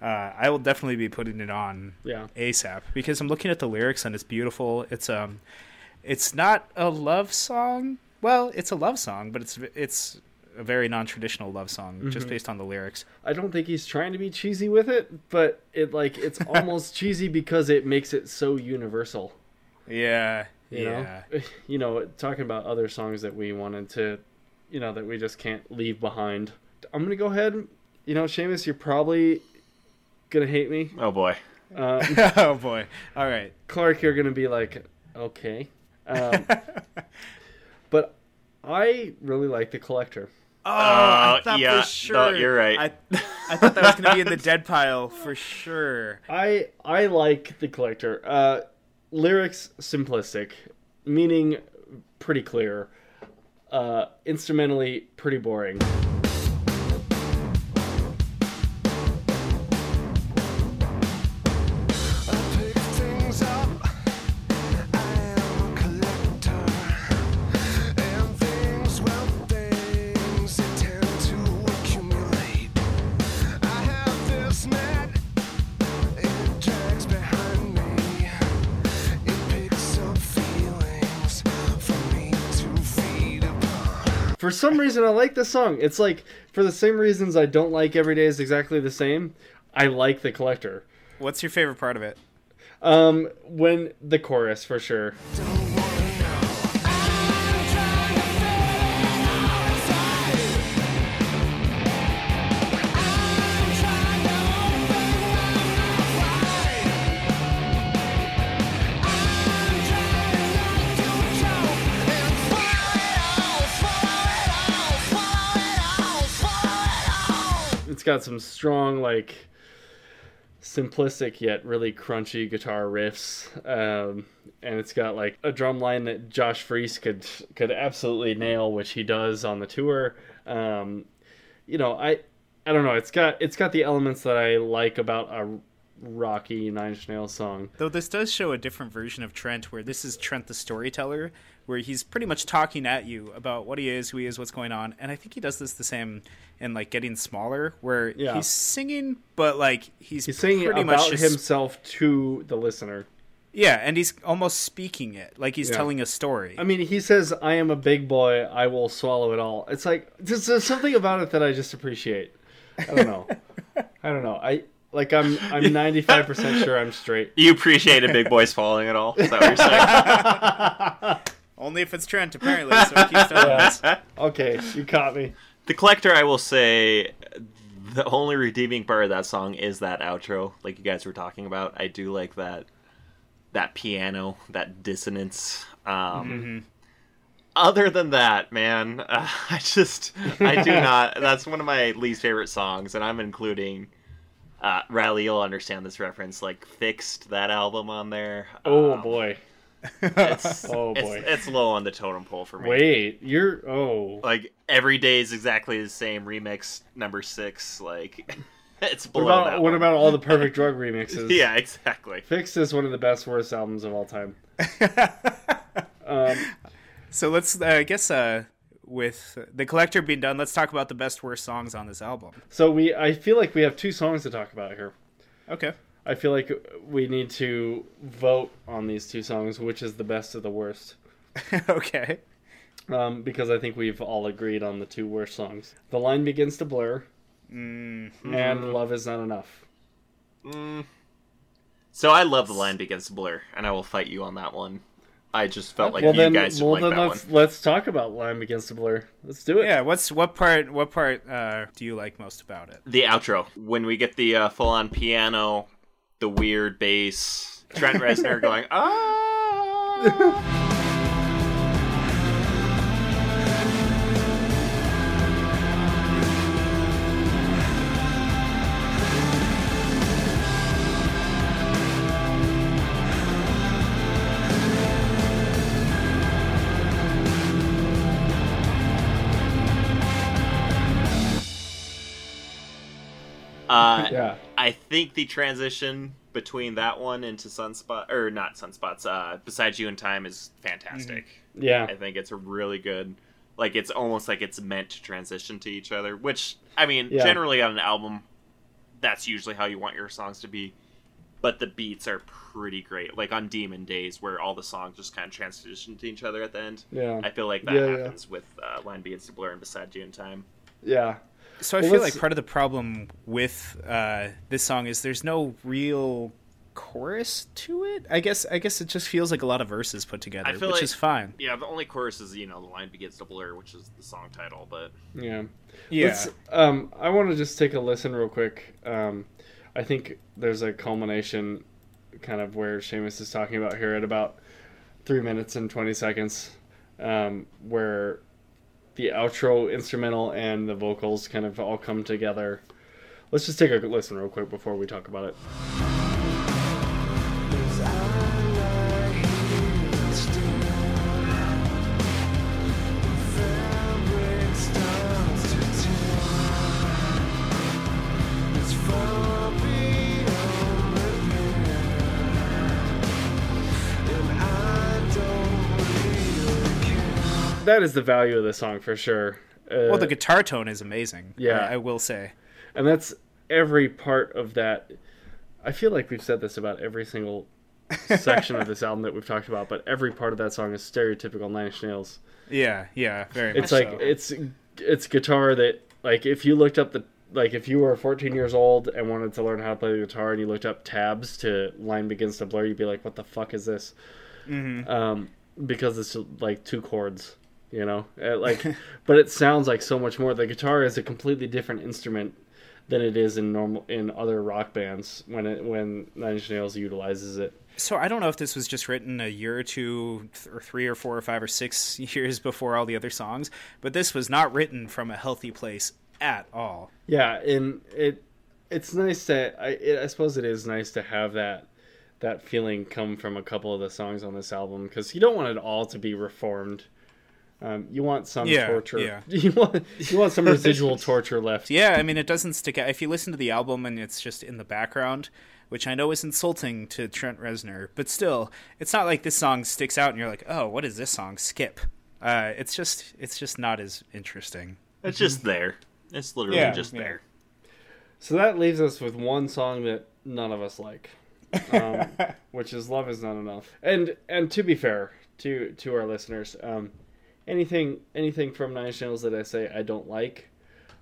uh, I will definitely be putting it on Yeah. ASAP because I'm looking at the lyrics and it's beautiful. It's um, it's not a love song. Well, it's a love song, but it's it's a very non-traditional love song just based on the lyrics. I don't think he's trying to be cheesy with it, but it like it's (laughs) almost cheesy because it makes it so universal. Yeah, You yeah. know, (laughs) you know, talking about other songs that we wanted to, you know, that we just can't leave behind. I'm gonna go ahead. You know, Seamus, you're probably gonna hate me. oh boy. Uh, (laughs) oh boy! All right. Clark, you're gonna be like, okay, um, (laughs) but I really like the collector. Oh, I Uh, thought yeah, for sure. no, you're right. I, I thought that was going to be in the (laughs) dead pile for sure. I I like the collector. Uh, lyrics simplistic, meaning pretty clear. Uh, instrumentally, pretty boring. Some reason, I like this song. It's like for the same reasons I don't like Every Day is exactly the same. I like the collector. What's your favorite part of it? Um, when the chorus for sure. Got some strong like simplistic yet really crunchy guitar riffs. Um, and it's got like a drum line that Josh Freese could could absolutely nail, which he does on the tour. Um, you know, I I don't know. It's got it's got the elements that I like about a rocky Nine Nails song. Though this does show a different version of Trent, where this is Trent the storyteller, where he's pretty much talking at you about what he is, who he is, what's going on. And I think he does this the same in like Getting Smaller, where Yeah. he's singing, but like he's, He's singing pretty about much just, himself to the listener. Yeah, and he's almost speaking it, like he's Yeah. telling a story. I mean, he says, "I am a big boy. I will swallow it all." It's like there's, there's something about it that I just appreciate. I don't know. I don't know. I like. I'm I'm 95 percent sure I'm straight. You appreciate a Big Boy swallowing it all. Is that what you're saying? (laughs) Only if it's Trent, apparently. So he keeps (laughs) telling us. Okay, you caught me. The collector, I will say, the only redeeming part of that song is that outro, like you guys were talking about. I do like that that piano, that dissonance. Um, Other than that, man, uh, (laughs) I just I do (laughs) not. That's one of my least favorite songs, and I'm including. Uh, Riley, you'll understand this reference. Like, fixed that album on there. Oh Um, boy. It's, (laughs) Oh, boy. it's low on the totem pole for me. Wait, you're oh. like every day is exactly the same remix number six like (laughs) it's What below about that what one. about all the (laughs) Perfect Drug remixes? yeah exactly Fix is one of the best worst albums of all time. Um, So let's, uh, I guess, uh, with the collector being done, let's talk about the best worst songs on this album. so we, I feel like we have two songs to talk about here. Okay. I feel like we need to vote on these two songs, which is the best of the worst. (laughs) okay. Um, because I think we've all agreed on the two worst songs. The line begins to blur, Mm, and love is not enough. so i love the line begins to blur and i will fight you on that one i just felt like well you then, guys should well like then that let's one let's talk about line begins to blur. Let's do it. yeah. What's what part? What part uh, do you like most about it? the outro when we get the uh, full-on piano the weird bass trent (laughs) reznor going ah uh, (laughs) Yeah. I think the transition between that one into Sunspot or not Sunspots, uh, Besides You in Time is fantastic. Yeah. I think it's a really good like it's almost like it's meant to transition to each other, which I mean, Yeah. generally on an album that's usually how you want your songs to be. But the beats are pretty great. Like on Demon Days where all the songs just kind of transition to each other at the end. Yeah. I feel like that Yeah, yeah. happens with uh, Line Begins to Blur and Beside You in Time. Yeah. So I Well, feel like part of the problem with uh, this song is there's no real chorus to it. I guess I guess it just feels like a lot of verses put together, I which like- is fine. Yeah, the only chorus is, you know, the line begins to blur, which is the song title, but Yeah. Yeah. Let's, um, I want to just take a listen real quick. Um, I think there's a culmination, kind of where Seamus is talking about here at about three minutes and twenty seconds, um, where the outro instrumental and the vocals kind of all come together. Let's just take a listen real quick before we talk about it. That is the value of the song for sure. Uh, Well, the guitar tone is amazing. Yeah. I, I will say. and that's every part of that. I feel like we've said this about every single (laughs) section of this album that we've talked about, but every part of that song is stereotypical Nine Inch Nails. Yeah, yeah, very much. It's like so. it's it's guitar that like if you looked up the like if you were 14 years old and wanted to learn how to play the guitar and you looked up tabs to line begins to blur, you'd be like, "What the fuck is this?" Mhm. Um, because it's like two chords, you know. Uh, like, (laughs) but it sounds like so much more. The guitar is a completely different instrument than it is in normal in other rock bands when it when Nine Inch Nails utilizes it. So I don't know if this was just written a year or two, th- or three or four or five or six (laughs) years before all the other songs, but this was not written from a healthy place at all. Yeah, and it it's nice to I it, I suppose it is nice to have that that feeling come from a couple of the songs on this album because you don't want it all to be reformed. Um, you want some Yeah, torture. yeah. (laughs) You want you want some (laughs) residual torture left. Yeah, I mean, it doesn't stick out. If you listen to the album and it's just in the background, which I know is insulting to Trent Reznor, but still, it's not like this song sticks out and you're like, oh, what is this song? Skip. Uh, it's just, it's just not as interesting. It's just there. It's literally Yeah, just yeah. there. So that leaves us with one song that none of us like, um, (laughs) which is "Love Is Not Enough." And and to be fair to to our listeners, um, anything anything from Nine Inch Nails that I say I don't like,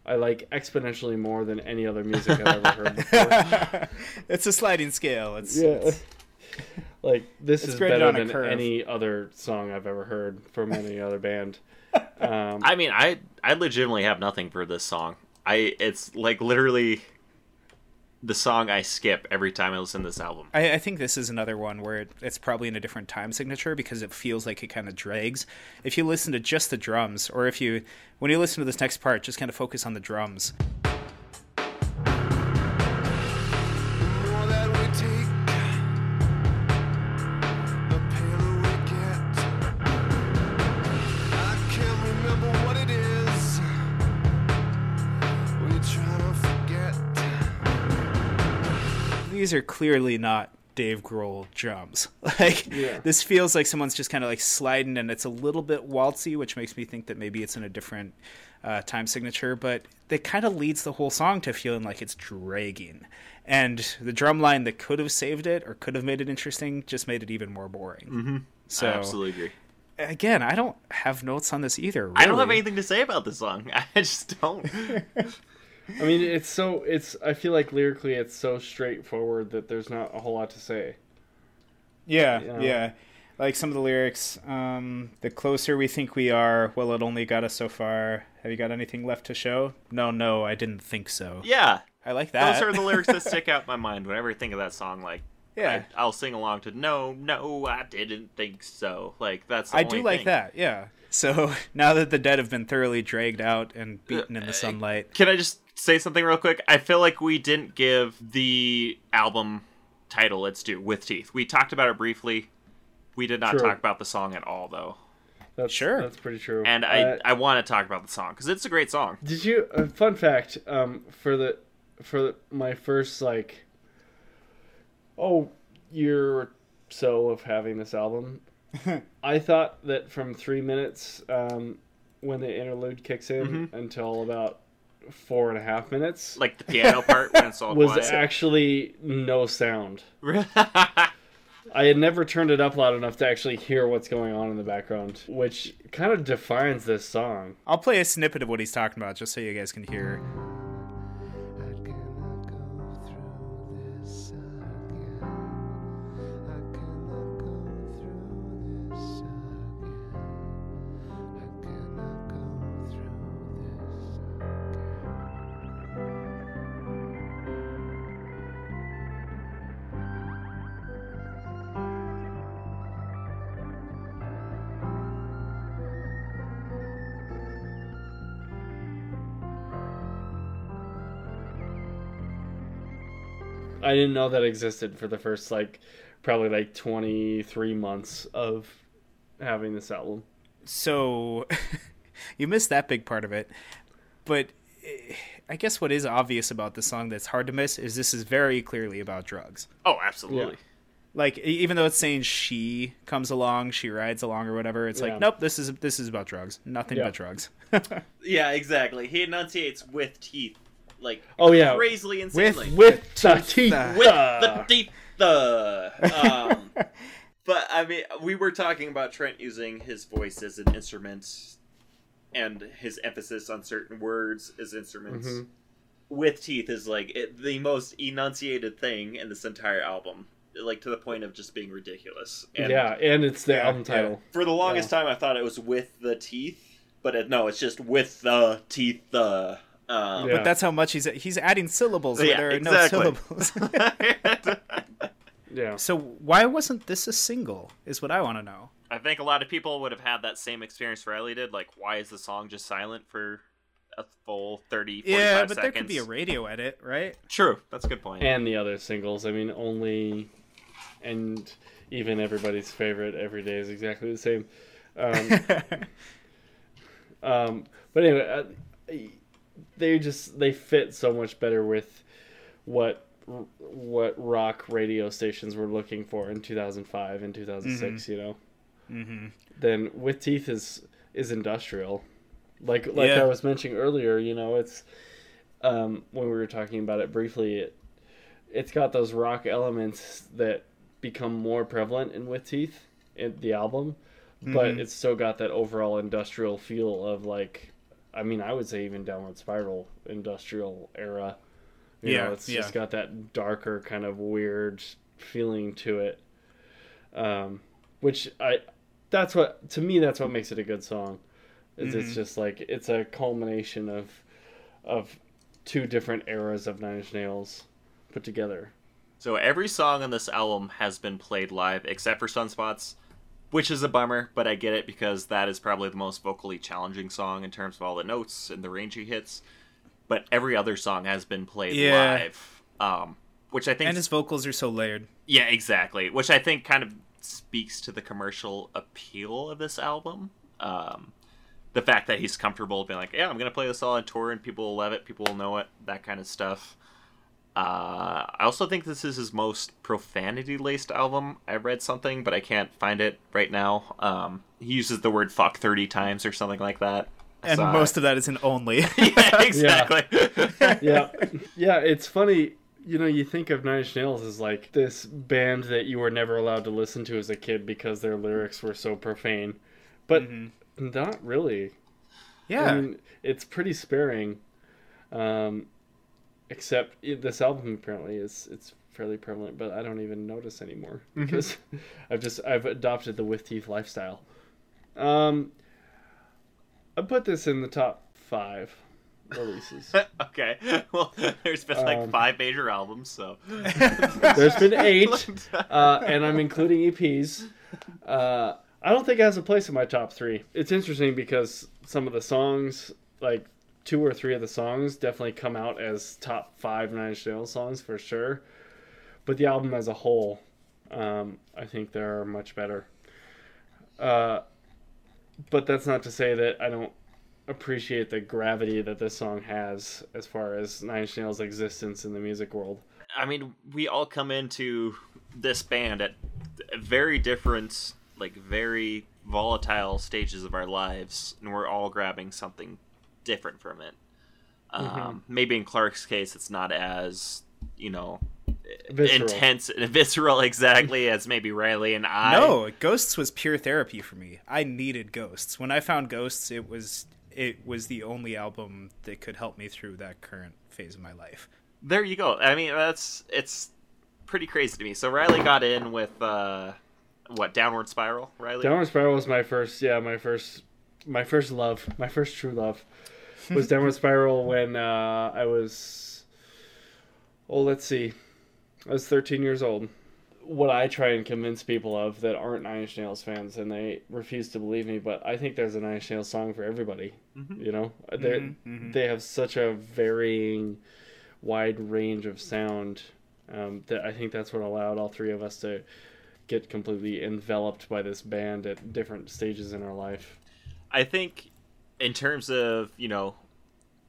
I like exponentially more than any other music I've ever heard (laughs) before. it's a sliding scale. It's, yeah, it's- (laughs) like this It's is graded better on a than curve. any other song I've ever heard from any (laughs) other band. Um, I mean, I I legitimately have nothing for this song. I it's like literally the song I skip every time I listen to this album. I, I think this is another one where it, it's probably in a different time signature because it feels like it kind of drags. If you listen to just the drums, or if you, when you listen to this next part, just kind of focus on the drums. These are clearly not Dave Grohl drums. (laughs) Like Yeah. this feels like someone's just kind of like sliding, and it's a little bit waltzy, which makes me think that maybe it's in a different uh, time signature. But it kind of leads the whole song to feeling like it's dragging, and the drum line that could have saved it or could have made it interesting just made it even more boring. Mm-hmm. So I absolutely agree. again, I don't have notes on this either. I don't have anything to say about this song. (laughs) I just don't. (laughs) I mean, it's so it's. I feel like lyrically, it's so straightforward that there's not a whole lot to say. Yeah, you know? yeah. Like some of the lyrics, um, the closer we think we are, well, it only got us so far. Have you got anything left to show? No, no, I didn't think so. yeah, I like that. those are the lyrics that (laughs) stick out in my mind whenever I think of that song. Like, yeah, I, I'll sing along to "No, no, I didn't think so." Like that's. The I, only do like thing. that. Yeah. So (laughs) now that the dead have been thoroughly dragged out and beaten Uh, in the sunlight, Can I just say something real quick? I feel like we didn't give the album title its due with teeth. We talked about it briefly. We did not True. talk about the song at all, though. That's Sure. That's pretty true. And I, Uh, I want to talk about the song because it's a great song. did you? Uh, fun fact. Um, for the for the, my first like, oh, year or so of having this album, (laughs) I thought that from three minutes, um, when the interlude kicks in, Mm-hmm. until about four and a half minutes, Like the piano part when it's (laughs) all was quiet. actually no sound. (laughs) I had never turned it up loud enough to actually hear what's going on in the background, which kind of defines this song. I'll play a snippet of what he's talking about just so you guys can hear. I didn't know that existed for the first like probably like 23 months of having this album. So (laughs) you missed that big part of it. But eh, I guess what is obvious about the song that's hard to miss is this is very clearly about drugs. oh, absolutely. Like e- even though it's saying she comes along, she rides along or whatever, it's Yeah. like nope, this is this is about drugs. Nothing Yeah. but drugs. (laughs) Yeah, exactly. He enunciates with teeth, like Oh, yeah. crazily With- insanely. With the Teeth, teeth. uh, with uh, the teeth. The um, (laughs) but I mean, we were talking about Trent using his voice as an instrument, and his emphasis on certain words as instruments. Mhm. With teeth is like it, the most enunciated thing in this entire album, like to the point of just being ridiculous. And yeah, and it's the Yeah, album yeah. title. For the longest time, I thought it was with the teeth, but it, no, it's just with the teeth. The um, Yeah. But that's how much he's he's adding syllables where Yeah, there are exactly. no syllables. (laughs) (laughs) Yeah. so why wasn't this a single? Is what I want to know. I think a lot of people would have had that same experience Riley did. Like, why is the song just silent for a full 30, 45 Yeah, but seconds? there could be a radio edit, right? True, that's a good point. and the other singles. I mean, only and even everybody's favorite every day is exactly the same. Um, (laughs) um, but anyway, uh, they just they fit so much better with what what rock radio stations were looking for in 2005 and 2006. You know, mm-hmm. then with teeth is is industrial like like Yeah. i was mentioning earlier you know it's um when we were talking about it briefly it it's got those rock elements that become more prevalent in with teeth in the album but Mhm. it's still got that overall industrial feel of like i mean i would say even downward spiral industrial era. You Yeah, know, it's yeah. just got that darker kind of weird feeling to it. Um which i that's what to me that's what makes it a good song. Is it's Mhm. just like it's a culmination of of two different eras of nine inch nails put together. So every song on this album has been played live except for Sunspots, which is a bummer, but I get it because that is probably the most vocally challenging song in terms of all the notes and the range he hits. But every other song has been played Yeah. live, um, which I think And his vocals are so layered. Yeah, exactly. Which I think kind of speaks to the commercial appeal of this album. Um, the fact that he's comfortable being like, yeah, I'm going to play this all on tour and people will love it, people will know it, that kind of stuff. Uh, I also think this is his most profanity laced album. I read something, but I can't find it right now. Um, he uses the word fuck 30 times or something like that. And So- most of that is in only. (laughs) (laughs) yeah, exactly. (laughs) yeah yeah it's funny you know you think of nine inch nails as like this band that you were never allowed to listen to as a kid because their lyrics were so profane but not really yeah. I mean, it's pretty sparing. Um, except this album apparently is it's fairly prevalent, but I don't even notice anymore because (laughs) I've just I've adopted the with teeth lifestyle. Um, I put this in the top five releases. (laughs) okay. (laughs) Well, there's been like Um, five major albums, so. There's been eight, uh, and I'm including EPs. Uh, I don't think it has a place in my top three. It's interesting because some of the songs, like two or three of the songs, definitely come out as top five Nine Inch Nails songs for sure. But the album as a whole, um, I think they're much better. Uh, but that's not to say that I don't appreciate the gravity that this song has as far as Nine Inch Nails' existence in the music world. I mean, we all come into this band at very different, like very volatile stages of our lives, and we're all grabbing something different from it. Um, Maybe in Clark's case, it's not as you know Visceral. intense and (laughs) visceral exactly as maybe Riley and I. No, Ghosts was pure therapy for me. I needed Ghosts. When I found Ghosts, it was it was the only album that could help me through that current phase of my life. there you go. I mean, that's it's pretty crazy to me. So Riley got in with uh, what Downward Spiral, Riley. Downward Spiral was my first, yeah, my first, my first love, my first true love was Downward Spiral when uh, I was, oh, let's see, I was 13 years old. What I try and convince people of that aren't Nine Inch Nails fans, and they refuse to believe me, but I think there's a Nine Inch Nails song for everybody. You know, they Mhm, mhm. they have such a varying, wide range of sound um, that I think that's what allowed all three of us to get completely enveloped by this band at different stages in our life. I think in terms of, you know,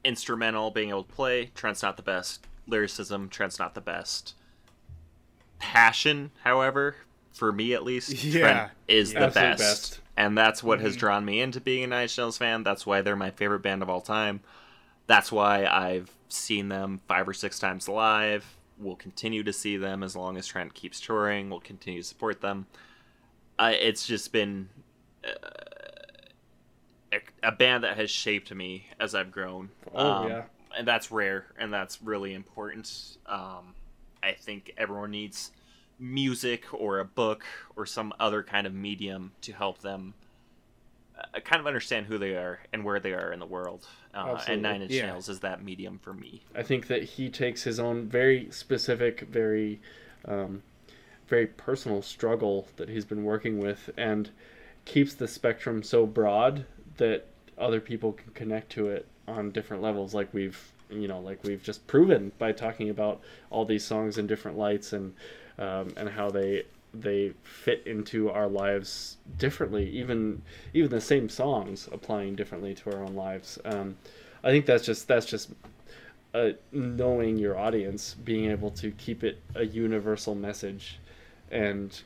instrumental being able to play, Trent's not the best. Lyricism, Trent's not the best. passion, however, for me at least, (laughs) Yeah. Trent is the best. best. And that's what Mm-hmm. has drawn me into being a Nine Inch Nails fan. That's why they're my favorite band of all time. That's why I've seen them five or six times live. We'll continue to see them as long as Trent keeps touring. We'll continue to support them. Uh, it's just been uh, a, band that has shaped me as I've grown. Oh, Um, yeah. and that's rare, and that's really important. Um, I think everyone needs music or a book or some other kind of medium to help them uh, kind of understand who they are and where they are in the world. Uh, and Nine Inch Yeah. Nails is that medium for me. I think that he takes his own very specific, very, um, very personal struggle that he's been working with and keeps the spectrum so broad that other people can connect to it on different levels, like we've you know like we've just proven by talking about all these songs in different lights and um, and how they they fit into our lives differently even even the same songs applying differently to our own lives. Um, i think that's just that's just uh, knowing your audience, being able to keep it a universal message, and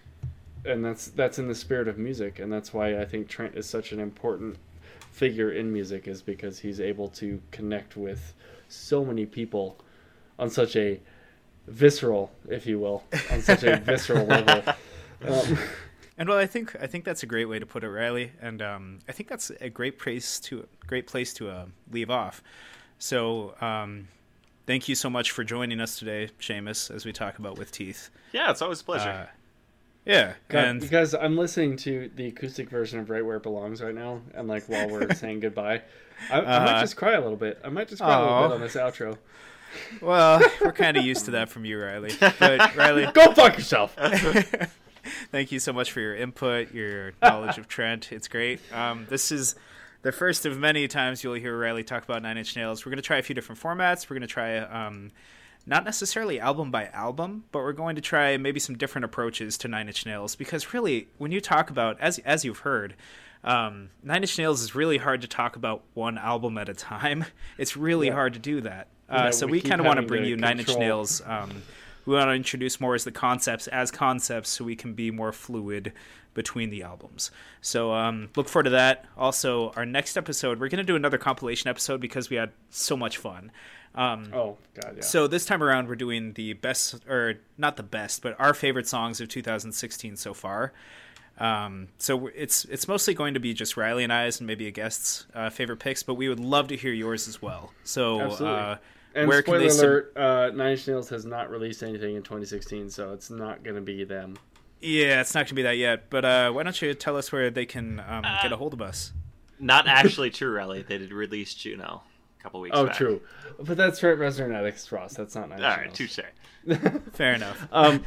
and that's that's in the spirit of music, and that's why I think Trent is such an important figure in music, is because he's able to connect with so many people on such a visceral, if you will, on such a visceral level. Um, (laughs) And well, I think I think that's a great way to put it, Riley. And um, I think that's a great place to great place to uh, leave off. So um, thank you so much for joining us today, Seamus, as we talk about with teeth. Yeah, it's always a pleasure. Uh, yeah, God, and because I'm listening to the acoustic version of Right Where It Belongs right now, and like while we're (laughs) saying goodbye, I, I might Uh-huh. just cry a little bit. I might just cry a little bit on this outro. well, (laughs) we're kind of used to that from you, Riley. (laughs) But Riley, Go fuck yourself. thank you so much for your input, your knowledge of Trent. It's great. Um, this is the first of many times you'll hear Riley talk about Nine Inch Nails. We're going to try a few different formats. We're going to try um, not necessarily album by album, but we're going to try maybe some different approaches to Nine Inch Nails because really, when you talk about as as you've heard. Um, Nine Inch Nails is really hard to talk about one album at a time. (laughs) It's really Yeah. hard to do that. Uh, Yeah, so we we kind of want to bring you Nine Inch Nails um, we want to introduce more as the concepts as concepts so we can be more fluid between the albums so um, look forward to that also our next episode we're going to do another compilation episode because we had so much fun um, Oh God, yeah. so this time around we're doing the best or not the best but our favorite songs of 2016 so far um, so it's it's mostly going to be just Riley and I's and maybe a guest's uh, favorite picks, but we would love to hear yours as well. So Absolutely. uh, and where can spoiler they sub- uh, Nine Inch Nails has not released anything in 2016, so it's not going to be them. Yeah, it's not gonna be that yet. But uh, why don't you tell us where they can um, Uh, get a hold of us? Not actually true, Riley. They did release Juno a couple weeks Oh, back. true. But that's right. Reznor and Atticus Ross. That's not Nine All Inch right, Nails. touche. (laughs) Fair enough. um,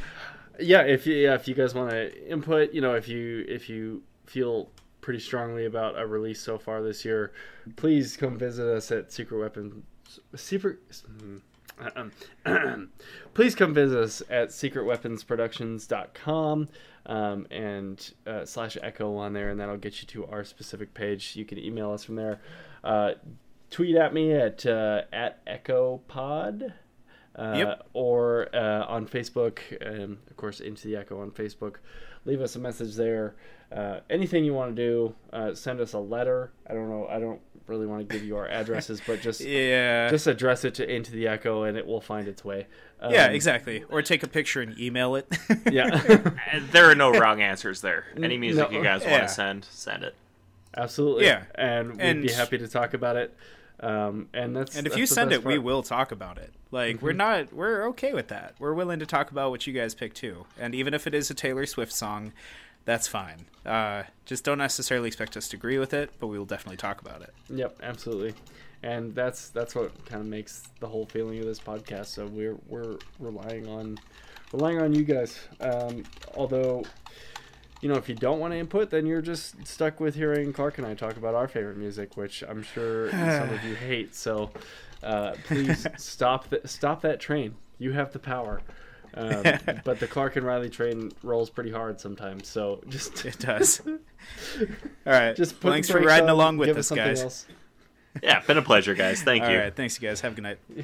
yeah, if you yeah, if you guys want to input, you know, if you if you feel pretty strongly about a release so far this year, please come visit us at Secret Weapons. Secret. hmm, um, (clears throat) please come visit us at secretweaponsproductions.com um, and uh, slash echo on there and that'll get you to our specific page you can email us from there uh, tweet at me at uh, at echo pod uh, Yep. or uh, on Facebook, um, of course, Into the Echo on Facebook. Leave us a message there. Uh, anything you want to do, uh, send us a letter. I don't know. I don't really want to give you our addresses, but just (laughs) Yeah. just address it to Into the Echo, and it will find its way. Um, yeah, exactly. Or take a picture and email it. (laughs) Yeah, (laughs) there are no wrong answers there. Any music no. you guys want to send, send it. absolutely. Yeah. and we'd And- be happy to talk about it. Um, and that's and if that's you send it, we will talk about it. Like we're not we're okay with that. We're willing to talk about what you guys pick too. And even if it is a Taylor Swift song, that's fine. Uh, just don't necessarily expect us to agree with it, but we will definitely talk about it. Yep, absolutely. And that's that's what kind of makes the whole feeling of this podcast. So we're we're relying on relying on you guys. Um, although, you know, if you don't want to input, then you're just stuck with hearing Clark and I talk about our favorite music, which I'm sure (sighs) some of you hate. So uh, please (laughs) stop th- stop that train. You have the power. Um, (laughs) but the Clark and Riley train rolls pretty hard sometimes. So just (laughs) It does. All right. just put Well, thanks for riding on, along with us, guys. else. Yeah, been a pleasure, guys. Thank All you. All right, Thanks, you guys. Have a good night.